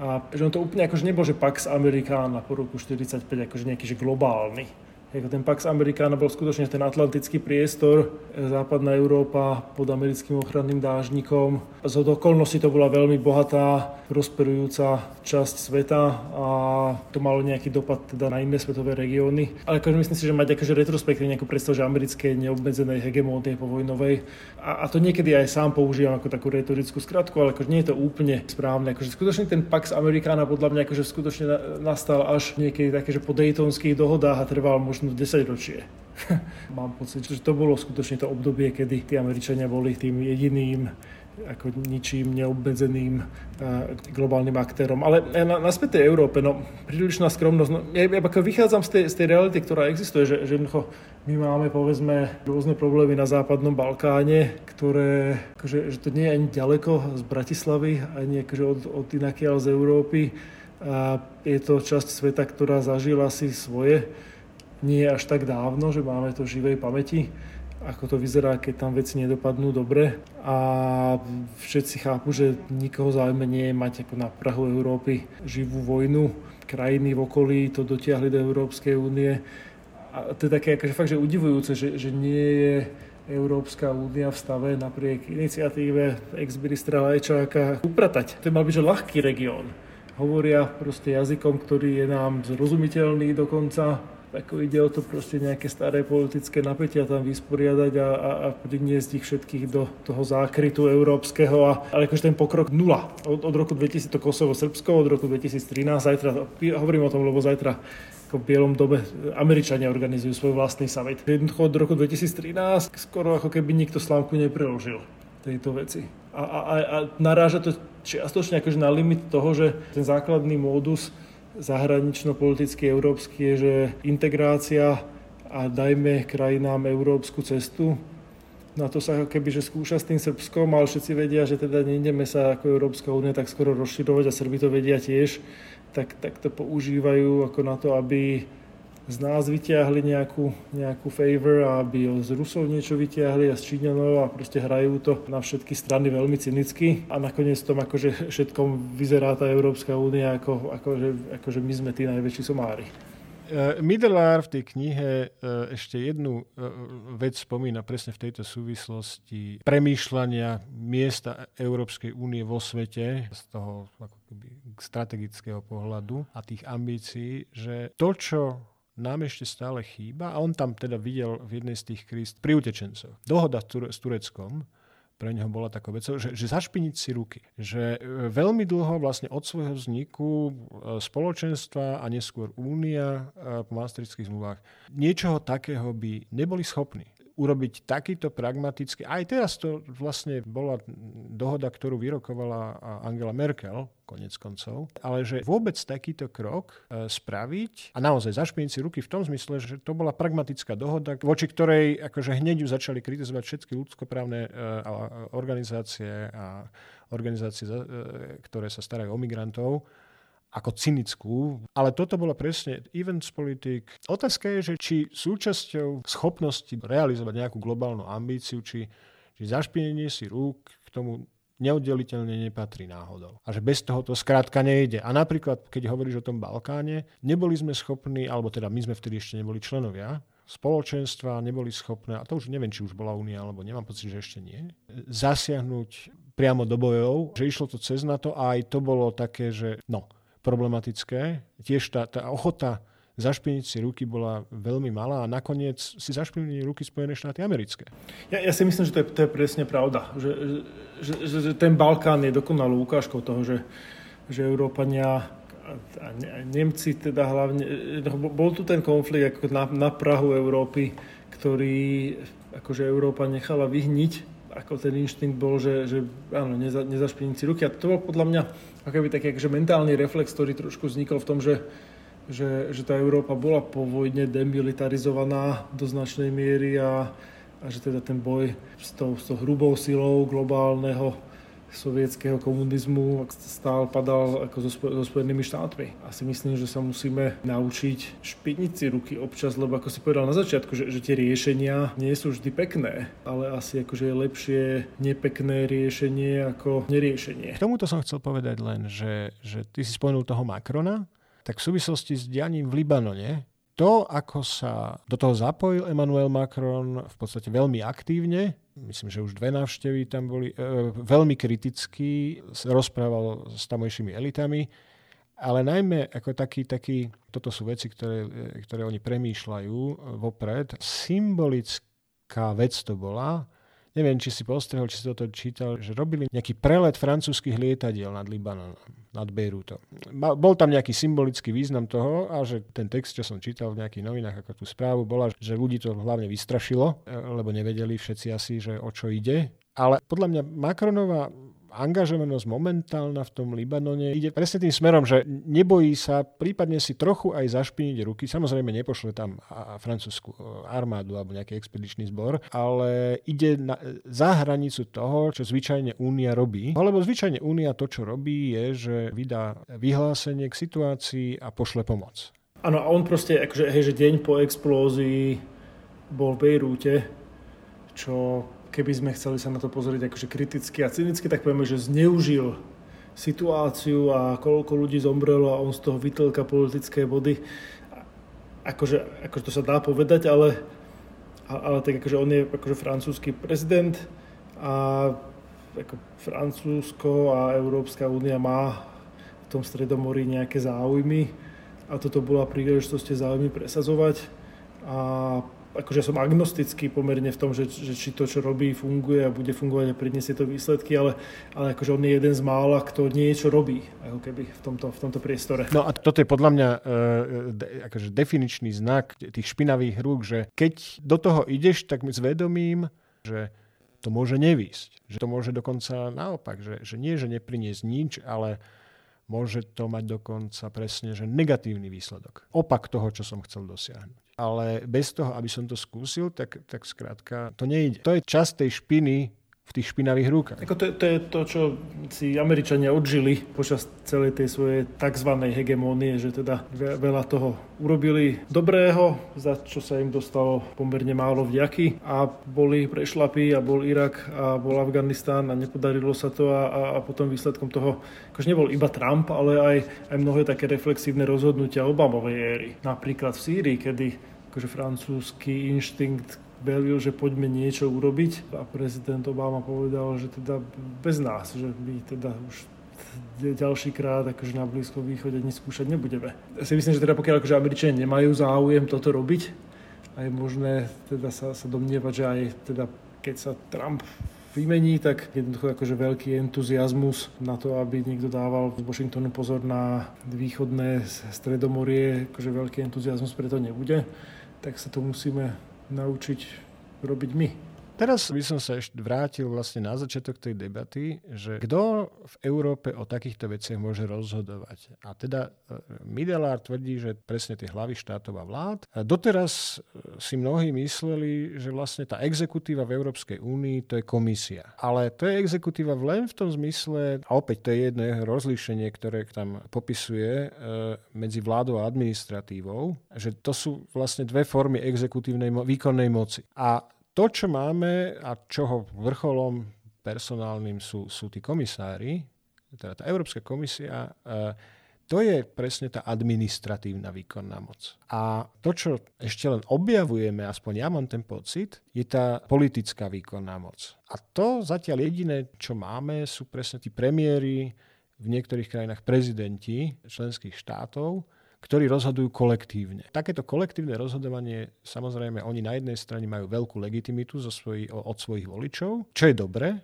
A že on to úplne akože nebol, že Pax Americana po roku 45 akože nejaký že globálny ten Pax Americana bol skutočne ten atlantický priestor, e, západná Európa pod americkým ochranným dážnikom. Z okolností to bola veľmi bohatá, prosperujúca časť sveta a to malo nejaký dopad teda na iné svetové regióny. Ale akože myslím si, že mať akože retrospektívne nejakú predstavu, že americké neobmedzenej hegemónie po vojnovej. A, a, to niekedy aj sám používam ako takú retorickú skratku, ale akože nie je to úplne správne. Akože skutočne ten Pax Americana podľa mňa akože skutočne nastal až niekedy také, že po Daytonských dohodách a trval možno 10 ročie. [laughs] Mám pocit, že to bolo skutočne to obdobie, kedy tí Američania boli tým jediným ako ničím neobmedzeným globálnym aktérom. Ale na, na tej Európe, no, prílišná skromnosť. No, ja, ja ako vychádzam z tej, z tej reality, ktorá existuje, že, že my máme, povedzme, rôzne problémy na západnom Balkáne, ktoré, akože, že to nie je ani ďaleko z Bratislavy, ani akože od, od inakiaľ z Európy. A je to časť sveta, ktorá zažila si svoje nie až tak dávno, že máme to živej pamäti, ako to vyzerá, keď tam veci nedopadnú dobre. A všetci chápu, že nikoho záujme nie je mať ako na Prahu Európy živú vojnu. Krajiny v okolí to dotiahli do Európskej únie. A to je také akože fakt, že udivujúce, že, že nie je Európska únia v stave napriek iniciatíve ex-ministra Lajčáka upratať. To mal byť že ľahký región. Hovoria proste jazykom, ktorý je nám zrozumiteľný dokonca ako ide o to proste nejaké staré politické napätia tam vysporiadať a, a, a priniesť ich všetkých do toho zákrytu európskeho. A, ale akože ten pokrok nula. Od, od roku 2000 to Kosovo, Srbsko, od roku 2013, zajtra, hovorím o tom, lebo zajtra v bielom dobe Američania organizujú svoj vlastný summit. Jednoducho od roku 2013 skoro ako keby nikto slámku nepreložil tejto veci. A, a, a naráža to čiastočne akože na limit toho, že ten základný módus zahranično-politický európsky je, že integrácia a dajme krajinám európsku cestu. Na to sa keby že skúša s tým Srbskom, ale všetci vedia, že teda nejdeme sa ako Európska únia tak skoro rozširovať a Srby to vedia tiež, tak, tak to používajú ako na to, aby z nás vyťahli nejakú, nejakú favor aby z Rusov niečo vyťahli a z Číňanov a proste hrajú to na všetky strany veľmi cynicky a nakoniec tom akože všetkom vyzerá tá Európska únia ako, akože, akože my sme tí najväčší somári. Uh, Middlear v tej knihe uh, ešte jednu uh, vec spomína presne v tejto súvislosti premýšľania miesta Európskej únie vo svete z toho ako keby, strategického pohľadu a tých ambícií, že to, čo nám ešte stále chýba, a on tam teda videl v jednej z tých kríz pri utečencoch, dohoda s Tureckom, pre neho bola taká vec, že, že zašpiniť si ruky. Že e, veľmi dlho vlastne od svojho vzniku e, spoločenstva a neskôr únia e, po maastrichtských zmluvách niečoho takého by neboli schopní urobiť takýto pragmatický, aj teraz to vlastne bola dohoda, ktorú vyrokovala Angela Merkel, konec koncov, ale že vôbec takýto krok e, spraviť a naozaj zašpiniť si ruky v tom zmysle, že to bola pragmatická dohoda, voči ktorej akože hneď ju začali kritizovať všetky ľudskoprávne e, organizácie a organizácie, e, ktoré sa starajú o migrantov ako cynickú, ale toto bolo presne events politik. Otázka je, že či súčasťou schopnosti realizovať nejakú globálnu ambíciu, či, či zašpinenie si rúk k tomu neoddeliteľne nepatrí náhodou. A že bez toho to skrátka nejde. A napríklad, keď hovoríš o tom Balkáne, neboli sme schopní, alebo teda my sme vtedy ešte neboli členovia, spoločenstva neboli schopné, a to už neviem, či už bola únia, alebo nemám pocit, že ešte nie, zasiahnuť priamo do bojov, že išlo to cez NATO a aj to bolo také, že no, problematické. Tiež tá, tá ochota zašpiniť si ruky bola veľmi malá a nakoniec si zašpinili ruky Spojené štáty americké. Ja, ja si myslím, že to je, to je presne pravda. Že, že, že, že ten Balkán je dokonalou ukážkou toho, že, že Európania a Nemci teda hlavne, no, bol tu ten konflikt ako na, na Prahu Európy, ktorý akože Európa nechala vyhniť ako ten inštinkt bol, že, že áno, neza, nezašpiniť si ruky. A to bol podľa mňa ako taký akože mentálny reflex, ktorý trošku vznikol v tom, že, že, že tá Európa bola po vojne demilitarizovaná do značnej miery a, a že teda ten boj s tou, s tou hrubou silou globálneho sovietského komunizmu stál, padal ako so, so Spojenými štátmi. A si myslím, že sa musíme naučiť špiniť si ruky občas, lebo ako si povedal na začiatku, že, že tie riešenia nie sú vždy pekné, ale asi akože je lepšie nepekné riešenie ako neriešenie. K tomuto som chcel povedať len, že, že ty si spomenul toho Macrona, tak v súvislosti s dianím v Libanone, to, ako sa do toho zapojil Emmanuel Macron v podstate veľmi aktívne, myslím, že už dve návštevy tam boli, e, veľmi kriticky, rozprával s tamojšími elitami, ale najmä ako taký, taký, toto sú veci, ktoré, e, ktoré oni premýšľajú vopred, symbolická vec to bola, neviem, či si postrehol, či si toto čítal, že robili nejaký prelet francúzských lietadiel nad Libanonom, nad Beirutom. Bol tam nejaký symbolický význam toho a že ten text, čo som čítal v nejakých novinách ako tú správu, bola, že ľudí to hlavne vystrašilo, e, lebo nevedeli všetci asi, že o čo ide. Ale podľa mňa Macronová angažovanosť momentálna v tom Libanone ide presne tým smerom, že nebojí sa prípadne si trochu aj zašpiniť ruky. Samozrejme nepošle tam francúzsku e, armádu alebo nejaký expedičný zbor, ale ide na, za hranicu toho, čo zvyčajne Únia robí. Lebo zvyčajne Únia to, čo robí, je, že vydá vyhlásenie k situácii a pošle pomoc. Áno, a on proste, akože, hej, že deň po explózii bol v Bejrúte, čo keby sme chceli sa na to pozrieť akože kriticky a cynicky, tak povieme, že zneužil situáciu a koľko ľudí zomrelo a on z toho vytlka politické body. Akože, akože to sa dá povedať, ale, ale tak akože on je akože francúzsky prezident a ako Francúzsko a Európska únia má v tom Stredomorí nejaké záujmy a toto bola príležitosť tie záujmy presazovať a akože som agnostický pomerne v tom, že, že či to, čo robí, funguje a bude fungovať a priniesie to výsledky, ale, ale akože on je jeden z mála, kto niečo robí ako keby v tomto, v tomto priestore. No a toto je podľa mňa de, akože definičný znak tých špinavých rúk, že keď do toho ideš, tak my zvedomím, že to môže nevísť. Že to môže dokonca naopak, že, že nie, že nepriniesť nič, ale môže to mať dokonca presne, že negatívny výsledok. Opak toho, čo som chcel dosiahnuť ale bez toho, aby som to skúsil, tak, tak skrátka to nejde. To je čas tej špiny v tých špinavých rukách. Ako to, to je to, čo si Američania odžili počas celej tej svojej tzv. hegemónie, že teda veľa toho urobili dobrého, za čo sa im dostalo pomerne málo vďaky a boli prešlapí a bol Irak a bol Afganistán a nepodarilo sa to a, a potom výsledkom toho, akože nebol iba Trump, ale aj, aj mnohé také reflexívne rozhodnutia Obamovej éry. Napríklad v Sýrii, kedy akože francúzsky inštinkt velil, že poďme niečo urobiť a prezident Obama povedal, že teda bez nás, že my teda už ďalší krát akože na Blízkom východe nič skúšať nebudeme. Ja si myslím, že teda pokiaľ akože Američania nemajú záujem toto robiť, a je možné teda sa, sa domnievať, že aj teda keď sa Trump vymení, tak jednoducho akože veľký entuziasmus na to, aby niekto dával z Washingtonu pozor na východné stredomorie, akože veľký entuziasmus preto nebude, tak sa to musíme naučiť robiť my. Teraz by som sa ešte vrátil vlastne na začiatok tej debaty, že kto v Európe o takýchto veciach môže rozhodovať. A teda e, Midelár tvrdí, že presne tie hlavy štátov a vlád. A doteraz e, si mnohí mysleli, že vlastne tá exekutíva v Európskej únii to je komisia. Ale to je exekutíva len v tom zmysle, a opäť to je jedno rozlíšenie, ktoré tam popisuje e, medzi vládou a administratívou, že to sú vlastne dve formy exekutívnej výkonnej moci. A to, čo máme a čoho vrcholom personálnym sú, sú tí komisári, teda tá Európska komisia, e, to je presne tá administratívna výkonná moc. A to, čo ešte len objavujeme, aspoň ja mám ten pocit, je tá politická výkonná moc. A to zatiaľ jediné, čo máme, sú presne tí premiéry, v niektorých krajinách prezidenti členských štátov, ktorí rozhodujú kolektívne. Takéto kolektívne rozhodovanie, samozrejme, oni na jednej strane majú veľkú legitimitu zo svoj, od svojich voličov, čo je dobré,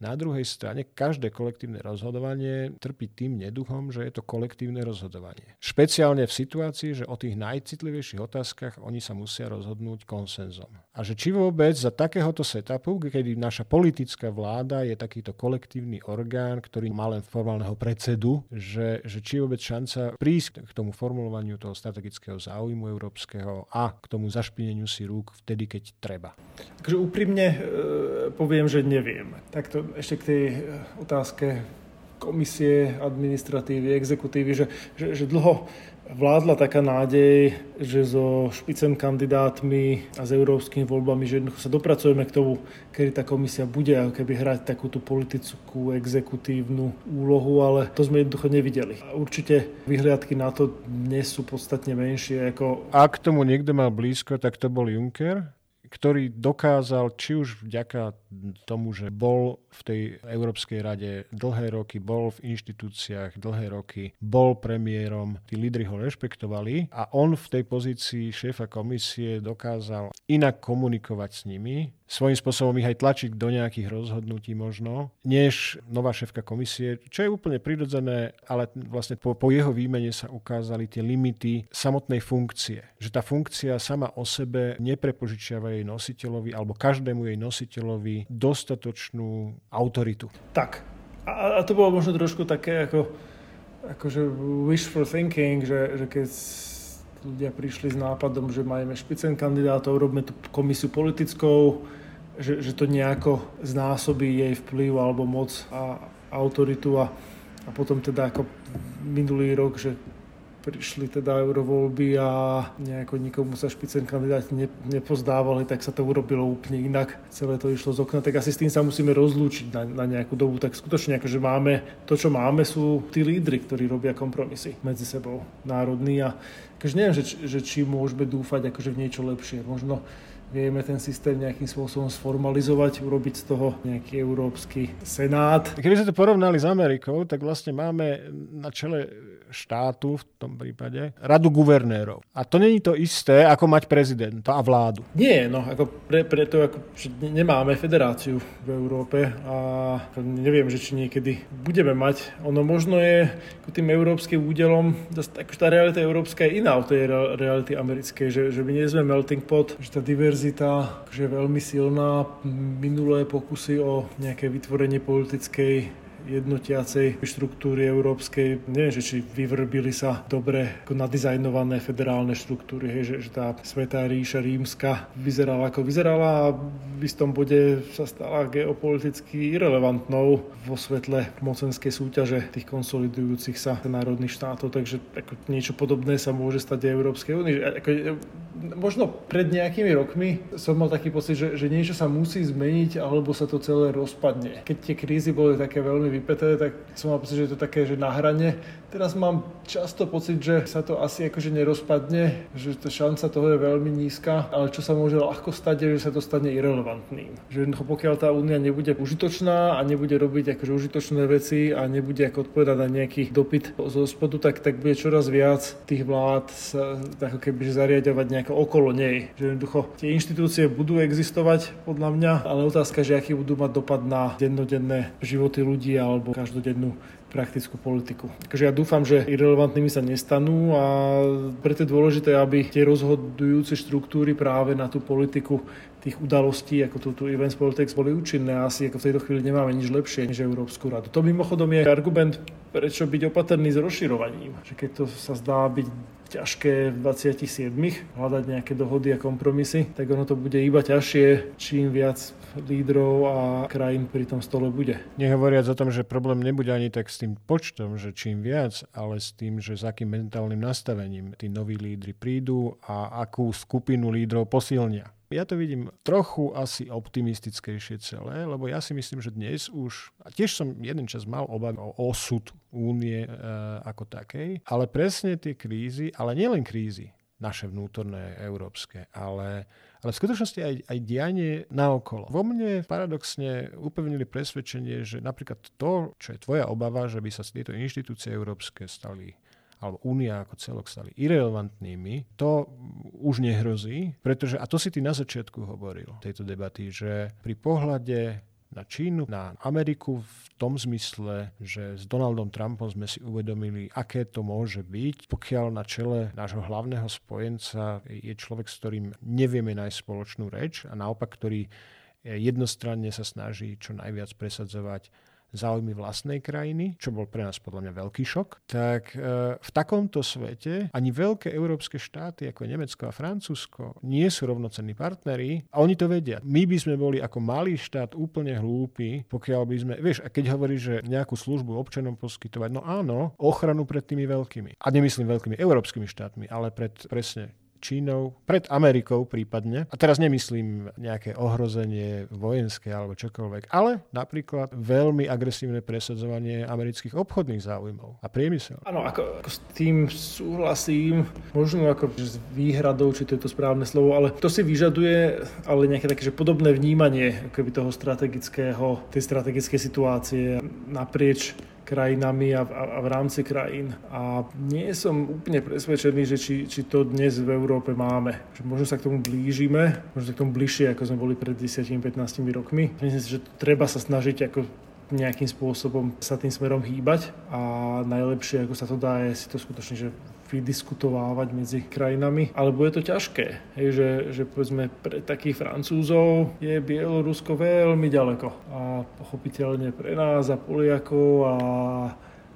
na druhej strane každé kolektívne rozhodovanie trpí tým neduchom, že je to kolektívne rozhodovanie. Špeciálne v situácii, že o tých najcitlivejších otázkach oni sa musia rozhodnúť konsenzom. A že či vôbec za takéhoto setupu, kedy naša politická vláda je takýto kolektívny orgán, ktorý má len formálneho predsedu, že, že či je vôbec šanca prísť k tomu formulovaniu toho strategického záujmu európskeho a k tomu zašpineniu si rúk vtedy, keď treba. Takže úprimne e, poviem, že neviem. Takto ešte k tej eh, otázke komisie, administratívy, exekutívy, že, že, že dlho vládla taká nádej, že so špicem kandidátmi a s európskymi voľbami, že jednoducho sa dopracujeme k tomu, kedy tá komisia bude ako keby hrať takúto politickú, exekutívnu úlohu, ale to sme jednoducho nevideli. A určite vyhliadky na to dnes sú podstatne menšie. Ako... Ak tomu niekto mal blízko, tak to bol Juncker, ktorý dokázal, či už vďaka tomu, že bol v tej Európskej rade dlhé roky, bol v inštitúciách dlhé roky, bol premiérom, tí lídry ho rešpektovali a on v tej pozícii šéfa komisie dokázal inak komunikovať s nimi, svojím spôsobom ich aj tlačiť do nejakých rozhodnutí možno, než nová šéfka komisie, čo je úplne prirodzené, ale vlastne po, po jeho výmene sa ukázali tie limity samotnej funkcie. Že tá funkcia sama o sebe neprepožičiava jej nositeľovi alebo každému jej nositeľovi dostatočnú autoritu. Tak. A, a to bolo možno trošku také ako akože wishful thinking, že, že keď ľudia prišli s nápadom, že majeme špicen kandidátov, robíme tú komisiu politickou, že, že to nejako znásobí jej vplyv alebo moc a autoritu a, a potom teda ako minulý rok, že prišli teda eurovoľby a nejako nikomu sa špicen kandidáti ne, nepozdávali, tak sa to urobilo úplne inak. Celé to išlo z okna, tak asi s tým sa musíme rozlúčiť na, na nejakú dobu. Tak skutočne akože máme, to čo máme sú tí lídry, ktorí robia kompromisy medzi sebou národní a akože neviem, že, že či môžeme dúfať akože v niečo lepšie. Možno vieme ten systém nejakým spôsobom sformalizovať, urobiť z toho nejaký európsky senát. Keby sme to porovnali s Amerikou, tak vlastne máme na čele štátu v tom prípade radu guvernérov. A to není to isté, ako mať prezidenta a vládu. Nie, no ako pre, preto, ako, nemáme federáciu v Európe a neviem, že či niekedy budeme mať. Ono možno je tým európskym údelom, akože tá realita európska je iná od tej reality americkej, že, že my nie sme melting pot, že tá diverzita diverzita je veľmi silná. Minulé pokusy o nejaké vytvorenie politickej jednotiacej štruktúry európskej. Neviem, že či vyvrbili sa dobre ako nadizajnované federálne štruktúry, hej, že, že tá svetá ríša rímska vyzerala ako vyzerala a v istom bode sa stala geopoliticky irrelevantnou vo svetle mocenskej súťaže tých konsolidujúcich sa národných štátov, takže ako niečo podobné sa môže stať aj Európskej únii. Ako, možno pred nejakými rokmi som mal taký pocit, že, že niečo sa musí zmeniť alebo sa to celé rozpadne. Keď tie krízy boli také veľmi vypeté, tak som mal pocit, že je to také, že na hrane. Teraz mám často pocit, že sa to asi akože nerozpadne, že tá šanca toho je veľmi nízka, ale čo sa môže ľahko stať, je, že sa to stane irrelevantným. Že pokiaľ tá únia nebude užitočná a nebude robiť akože užitočné veci a nebude ako odpovedať na nejaký dopyt zo spodu, tak, tak bude čoraz viac tých vlád sa, ako keby zariadovať nejako ako okolo nej. Že jednoducho tie inštitúcie budú existovať podľa mňa, ale otázka, že aký budú mať dopad na dennodenné životy ľudí alebo každodennú praktickú politiku. Takže ja dúfam, že irrelevantnými sa nestanú a preto je dôležité, aby tie rozhodujúce štruktúry práve na tú politiku tých udalostí, ako tu, tu Events Politics, boli účinné. Asi ako v tejto chvíli nemáme nič lepšie než Európsku radu. To mimochodom je argument, prečo byť opatrný s rozširovaním. Že keď to sa zdá byť ťažké v 27 hľadať nejaké dohody a kompromisy, tak ono to bude iba ťažšie, čím viac lídrov a krajín pri tom stole bude. Nehovoriac o tom, že problém nebude ani tak s tým počtom, že čím viac, ale s tým, že s akým mentálnym nastavením tí noví lídry prídu a akú skupinu lídrov posilnia. Ja to vidím trochu asi optimistickejšie celé, lebo ja si myslím, že dnes už, a tiež som jeden čas mal obavy o osud únie e, ako takej, ale presne tie krízy, ale nielen krízy, naše vnútorné európske, ale, ale v skutočnosti aj, aj dianie naokolo. Vo mne paradoxne upevnili presvedčenie, že napríklad to, čo je tvoja obava, že by sa tieto inštitúcie európske stali alebo únia ako celok stali irrelevantnými, to už nehrozí, pretože, a to si ty na začiatku hovoril tejto debaty, že pri pohľade na Čínu, na Ameriku v tom zmysle, že s Donaldom Trumpom sme si uvedomili, aké to môže byť, pokiaľ na čele nášho hlavného spojenca je človek, s ktorým nevieme nájsť spoločnú reč a naopak, ktorý jednostranne sa snaží čo najviac presadzovať záujmy vlastnej krajiny, čo bol pre nás podľa mňa veľký šok, tak e, v takomto svete ani veľké európske štáty ako Nemecko a Francúzsko nie sú rovnocenní partneri a oni to vedia. My by sme boli ako malý štát úplne hlúpi, pokiaľ by sme, vieš, a keď hovorí, že nejakú službu občanom poskytovať, no áno, ochranu pred tými veľkými. A nemyslím veľkými európskymi štátmi, ale pred presne Čínou, pred Amerikou prípadne. A teraz nemyslím nejaké ohrozenie vojenské alebo čokoľvek, ale napríklad veľmi agresívne presadzovanie amerických obchodných záujmov a priemysel. Áno, ako, ako s tým súhlasím, možno ako s výhradou, či to je to správne slovo, ale to si vyžaduje ale nejaké také že podobné vnímanie keby toho strategického, tej strategickej situácie naprieč krajinami a, a, a v rámci krajín. A nie som úplne presvedčený, že či, či to dnes v Európe máme. Že možno sa k tomu blížime, možno sa k tomu bližšie, ako sme boli pred 10-15 rokmi. Myslím si, že treba sa snažiť ako nejakým spôsobom sa tým smerom hýbať a najlepšie, ako sa to dá, je si to skutočne, že vydiskutovávať medzi krajinami, ale bude to ťažké, hej, že, že povedzme pre takých Francúzov je Bielorusko veľmi ďaleko. A pochopiteľne pre nás a Poliakov a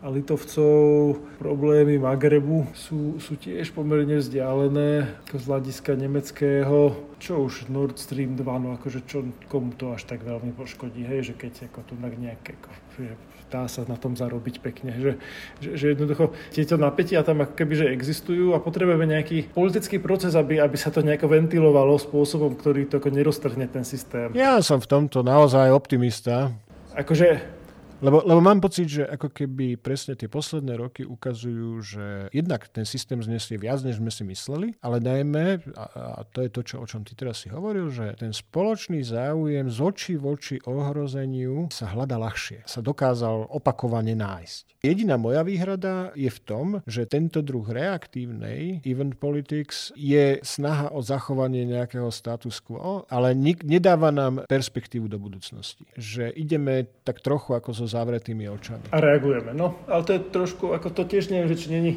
a Litovcov problémy Magrebu sú, sú tiež pomerne vzdialené ako z hľadiska nemeckého, čo už Nord Stream 2, no akože čo, komu to až tak veľmi poškodí, hej, že keď ako tu nejaké, ako, že dá sa na tom zarobiť pekne, že, že, že jednoducho tieto napätia tam ako keby že existujú a potrebujeme nejaký politický proces, aby, aby sa to nejako ventilovalo spôsobom, ktorý to ako neroztrhne ten systém. Ja som v tomto naozaj optimista. Akože lebo, lebo mám pocit, že ako keby presne tie posledné roky ukazujú, že jednak ten systém znesie viac, než sme si mysleli, ale najmä, a, a to je to, čo, o čom ty teraz si hovoril, že ten spoločný záujem z očí v oči ohrozeniu sa hľada ľahšie, sa dokázal opakovane nájsť. Jediná moja výhrada je v tom, že tento druh reaktívnej event politics je snaha o zachovanie nejakého status quo, ale nik- nedáva nám perspektívu do budúcnosti. Že ideme tak trochu ako zo zavretými očami. A reagujeme. No, ale to je trošku, ako to tiež neviem, že či není,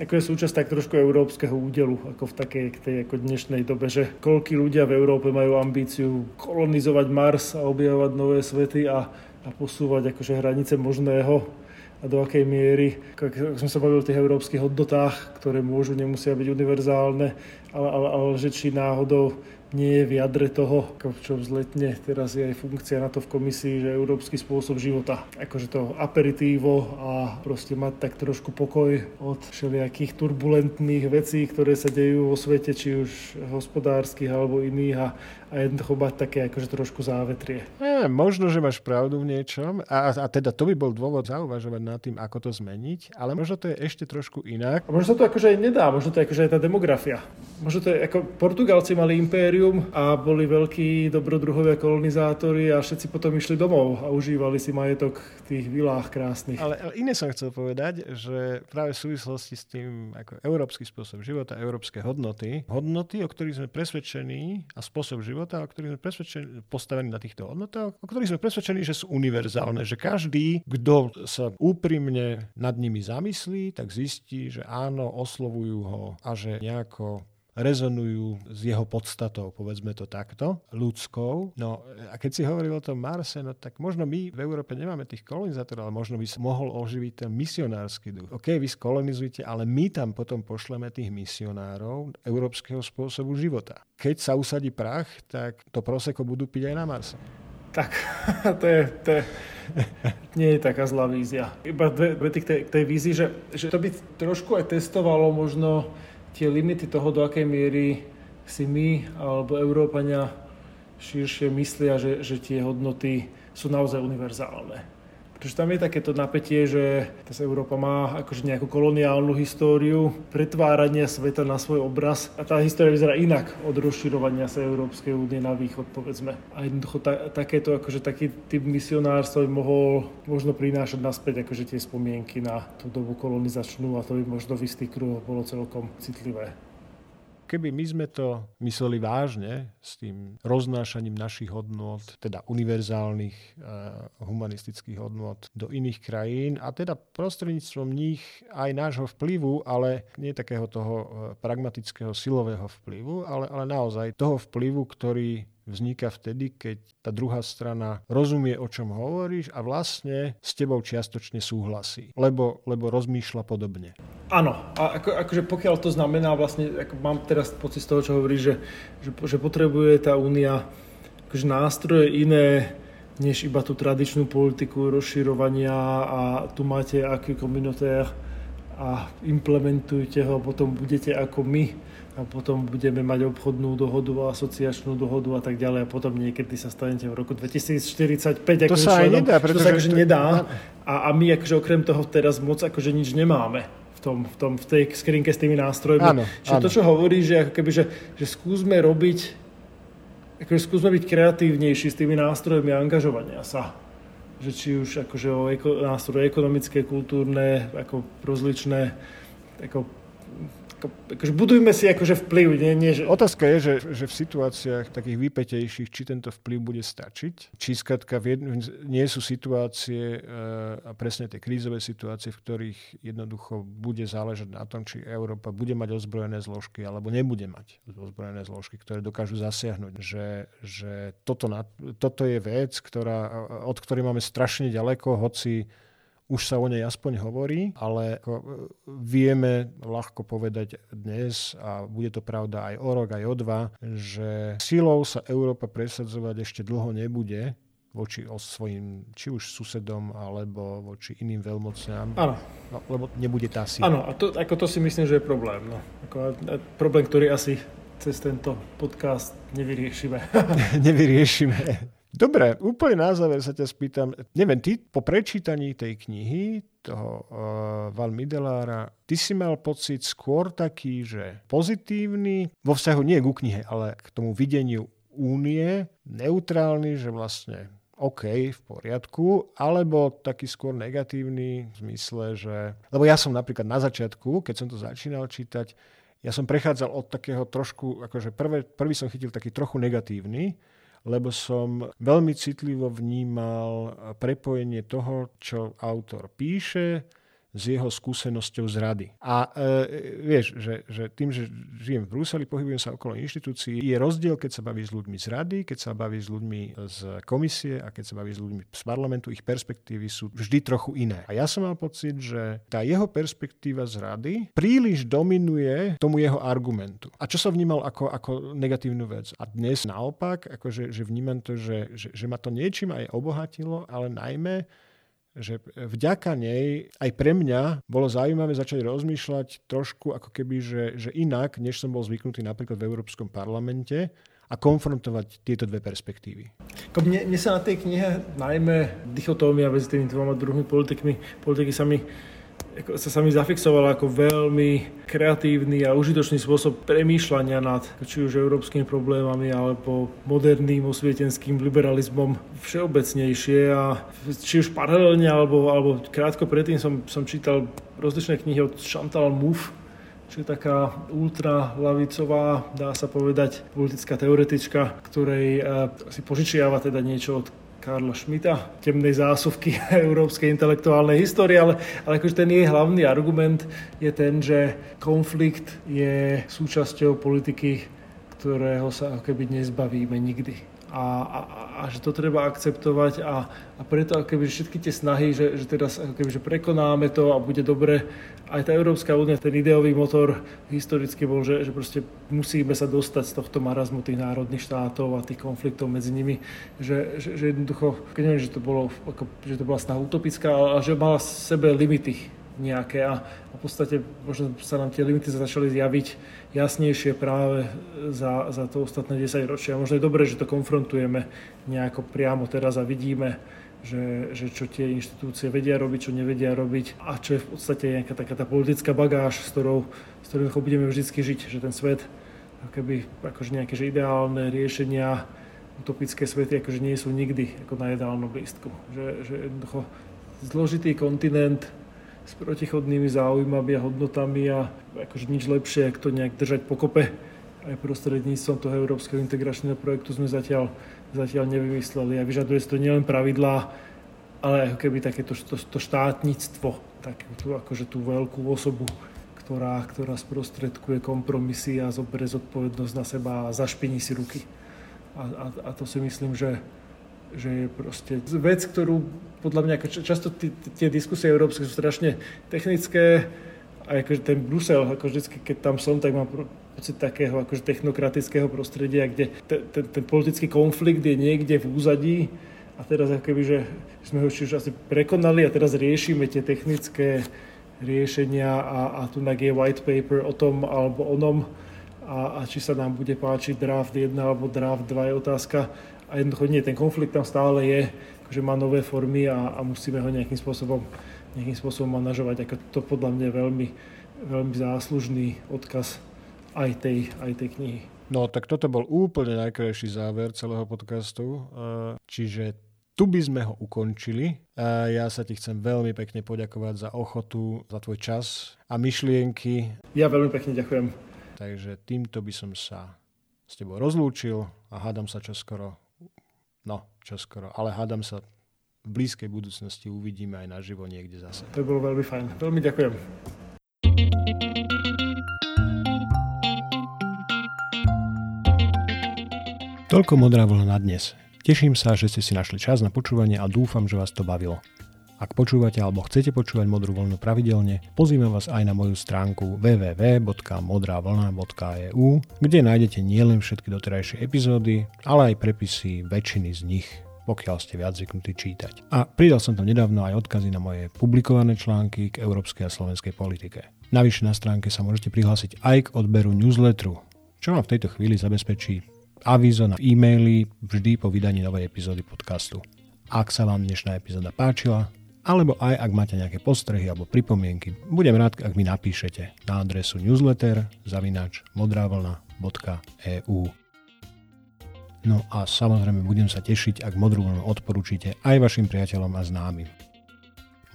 ako je súčasť tak trošku európskeho údelu, ako v takej tej ako dnešnej dobe, že koľky ľudia v Európe majú ambíciu kolonizovať Mars a objavovať nové svety a, a posúvať akože hranice možného a do akej miery, ako som sa bavil o tých európskych hodnotách, ktoré môžu, nemusia byť univerzálne, ale, ale, ale že či náhodou nie je v jadre toho, čo vzletne teraz je aj funkcia na to v komisii, že európsky spôsob života. Akože to aperitívo a proste mať tak trošku pokoj od všelijakých turbulentných vecí, ktoré sa dejú vo svete, či už hospodárskych alebo iných a, a jednoducho mať také akože trošku závetrie. Ja, možno, že máš pravdu v niečom a, a teda to by bol dôvod zauvažovať nad tým, ako to zmeniť, ale možno to je ešte trošku inak. A možno sa to akože aj nedá, možno to je akože aj tá demografia. Možno to je, ako Portugalci mali impériu impérium a boli veľkí dobrodruhovia kolonizátori a všetci potom išli domov a užívali si majetok v tých vilách krásnych. Ale, ale iné som chcel povedať, že práve v súvislosti s tým ako európsky spôsob života, európske hodnoty, hodnoty, o ktorých sme presvedčení a spôsob života, o ktorých sme presvedčení, postavení na týchto hodnotách, o ktorých sme presvedčení, že sú univerzálne, že každý, kto sa úprimne nad nimi zamyslí, tak zistí, že áno, oslovujú ho a že nejako rezonujú s jeho podstatou, povedzme to takto, ľudskou. No a keď si hovoril o tom Marse, no tak možno my v Európe nemáme tých kolonizátorov, ale možno by sa mohol oživiť ten misionársky duch. OK, vy skolonizujete, ale my tam potom pošleme tých misionárov európskeho spôsobu života. Keď sa usadí prach, tak to proseko budú piť aj na Marse. Tak, [laughs] to je, to je, nie je taká zlá vízia. Iba dve vety k tej, k tej vízii, že, že to by trošku aj testovalo možno tie limity toho, do akej miery si my alebo Európania širšie myslia, že, že tie hodnoty sú naozaj univerzálne. Pretože tam je takéto napätie, že tá Európa má akože nejakú koloniálnu históriu pretvárania sveta na svoj obraz a tá história vyzerá inak od rozširovania sa Európskej únie na východ, povedzme. A jednoducho ta, takéto, akože taký typ misionárstva by mohol možno prinášať naspäť akože tie spomienky na tú dobu kolonizačnú a to by možno v istých kruhoch bolo celkom citlivé keby my sme to mysleli vážne s tým roznášaním našich hodnot, teda univerzálnych e, humanistických hodnot do iných krajín a teda prostredníctvom nich aj nášho vplyvu, ale nie takého toho eh, pragmatického silového vplyvu, ale, ale naozaj toho vplyvu, ktorý vzniká vtedy, keď tá druhá strana rozumie, o čom hovoríš a vlastne s tebou čiastočne súhlasí, lebo, lebo rozmýšľa podobne. Áno, a ako, akože pokiaľ to znamená, vlastne, ako mám teraz pocit z toho, čo hovoríš, že, že, že potrebuje tá únia akože nástroje iné, než iba tú tradičnú politiku rozširovania a tu máte aký komunitér a implementujte ho, potom budete ako my a potom budeme mať obchodnú dohodu, asociačnú dohodu a tak ďalej a potom niekedy sa stanete v roku 2045 to akože sa aj nedá, pretože to sa akože to... nedá a, a my akože okrem toho teraz moc akože nič nemáme v, tom, v, tom, v tej skrinke s tými nástrojmi. Áno, Čiže áno. to, čo hovorí, že, ako keby, že, že skúsme robiť akože skúsme byť kreatívnejší s tými nástrojmi angažovania sa že či už akože o eko, nástroje ekonomické, kultúrne, ako rozličné ako akože budujme si akože vplyv. Nie, nie, že... Otázka je, že, že v situáciách takých vypetejších, či tento vplyv bude stačiť. Či skratka nie sú situácie uh, a presne tie krízové situácie, v ktorých jednoducho bude záležať na tom, či Európa bude mať ozbrojené zložky alebo nebude mať ozbrojené zložky, ktoré dokážu zasiahnuť. Že, že toto, na, toto je vec, ktorá, od ktorej máme strašne ďaleko, hoci už sa o nej aspoň hovorí, ale e, vieme ľahko povedať dnes, a bude to pravda aj o rok, aj o dva, že silou sa Európa presadzovať ešte dlho nebude voči svojim, či už susedom, alebo voči iným veľmocňam. Áno. No, lebo nebude tá sila. Áno, a to, ako to si myslím, že je problém. No. Ako, problém, ktorý asi cez tento podcast nevyriešime. [laughs] [laughs] nevyriešime. Dobre, úplne na záver sa ťa spýtam, neviem, ty po prečítaní tej knihy, toho uh, Val Midelára, ty si mal pocit skôr taký, že pozitívny, vo vzťahu nie ku knihe, ale k tomu videniu únie, neutrálny, že vlastne OK, v poriadku, alebo taký skôr negatívny v zmysle, že... Lebo ja som napríklad na začiatku, keď som to začínal čítať, ja som prechádzal od takého trošku, akože prvé, prvý som chytil taký trochu negatívny, lebo som veľmi citlivo vnímal prepojenie toho, čo autor píše, s jeho skúsenosťou z rady. A e, vieš, že, že tým, že žijem v Bruseli, pohybujem sa okolo inštitúcií, je rozdiel, keď sa baví s ľuďmi z rady, keď sa baví s ľuďmi z komisie a keď sa baví s ľuďmi z parlamentu, ich perspektívy sú vždy trochu iné. A ja som mal pocit, že tá jeho perspektíva z rady príliš dominuje tomu jeho argumentu. A čo sa vnímal ako, ako negatívnu vec. A dnes naopak, akože, že vnímam to, že, že, že ma to niečím aj obohatilo, ale najmä že vďaka nej aj pre mňa bolo zaujímavé začať rozmýšľať trošku ako keby, že, že inak, než som bol zvyknutý napríklad v Európskom parlamente a konfrontovať tieto dve perspektívy. Mne, mne sa na tej knihe najmä dichotómia medzi tými dvoma druhými politikmi, politiky sa mi sa sami zafixovala ako veľmi kreatívny a užitočný spôsob premýšľania nad či už európskymi problémami alebo moderným osvietenským liberalizmom všeobecnejšie. A či už paralelne alebo, alebo krátko predtým som, som čítal rozličné knihy od Chantal Mouffe, čo je taká ultralavicová, dá sa povedať, politická teoretička, ktorej uh, si požičiava teda niečo od Karla Schmidta, temnej zásuvky [laughs] európskej intelektuálnej histórie, ale, ale akože ten jej hlavný argument je ten, že konflikt je súčasťou politiky, ktorého sa ako keby nezbavíme nikdy a, a, a že to treba akceptovať a, a preto keby všetky tie snahy, že, že teraz keby, že prekonáme to a bude dobre, aj tá Európska únia, ten ideový motor historicky bol, že, že proste musíme sa dostať z tohto marazmu tých národných štátov a tých konfliktov medzi nimi, že, že, že jednoducho, neviem, že to bolo, ako, že to bola snaha utopická, ale že mala sebe limity nejaké a v podstate možno sa nám tie limity začali zjaviť jasnejšie práve za, za to ostatné 10 ročia. Možno je dobré, že to konfrontujeme nejako priamo teraz a vidíme, že, že čo tie inštitúcie vedia robiť, čo nevedia robiť a čo je v podstate nejaká taká tá politická bagáž, s ktorou, s ktorou budeme vždy žiť, že ten svet keby akože nejaké že ideálne riešenia, utopické svety akože nie sú nikdy ako na ideálnom lístku. Že, že jednoducho zložitý kontinent s protichodnými záujmami a hodnotami a akože nič lepšie, ako to nejak držať pokope. Aj prostredníctvom toho európskeho integračného projektu sme zatiaľ, zatiaľ nevymysleli a vyžaduje si to nielen pravidlá, ale ako keby takéto to, to štátnictvo, takú tú, akože tú veľkú osobu, ktorá, ktorá sprostredkuje kompromisy a zoberie zodpovednosť na seba a zašpiní si ruky. A, a, a to si myslím, že, že je proste vec, ktorú podľa mňa často tie diskusie európske sú strašne technické a akože ten Brusel, ako vždycky, keď tam som, tak mám pocit takého akože technokratického prostredia, kde ten, ten, ten politický konflikt je niekde v úzadí a teraz ako že sme ho už asi prekonali a teraz riešime tie technické riešenia a, a tu je white paper o tom alebo onom a, a či sa nám bude páčiť draft 1 alebo draft 2 je otázka. A jednoducho nie, ten konflikt tam stále je, že má nové formy a, a musíme ho nejakým spôsobom, nejakým spôsobom manažovať. Ako to podľa mňa je veľmi, veľmi záslužný odkaz aj tej, aj tej knihy. No tak toto bol úplne najkrajší záver celého podcastu. Čiže tu by sme ho ukončili. Ja sa ti chcem veľmi pekne poďakovať za ochotu, za tvoj čas a myšlienky. Ja veľmi pekne ďakujem. Takže týmto by som sa s tebou rozlúčil a hádam sa čoskoro No, čo skoro. Ale hádam sa v blízkej budúcnosti uvidíme aj naživo niekde zase. To bolo veľmi fajn. Veľmi ďakujem. Toľko modrá vlna na dnes. Teším sa, že ste si našli čas na počúvanie a dúfam, že vás to bavilo. Ak počúvate alebo chcete počúvať Modrú vlnu pravidelne, pozývam vás aj na moju stránku www.modravlna.eu, kde nájdete nielen všetky doterajšie epizódy, ale aj prepisy väčšiny z nich pokiaľ ste viac zvyknutí čítať. A pridal som tam nedávno aj odkazy na moje publikované články k európskej a slovenskej politike. Navyše na stránke sa môžete prihlásiť aj k odberu newsletteru, čo vám v tejto chvíli zabezpečí avízo na e-maily vždy po vydaní novej epizódy podcastu. Ak sa vám dnešná epizóda páčila, alebo aj ak máte nejaké postrehy alebo pripomienky. Budem rád, ak mi napíšete na adresu newsletter zavinač modravlna.eu No a samozrejme budem sa tešiť, ak Modrú vlnu odporúčite aj vašim priateľom a známym.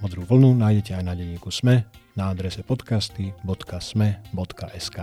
Modrú vlnu nájdete aj na denníku SME na adrese podcasty.sme.sk.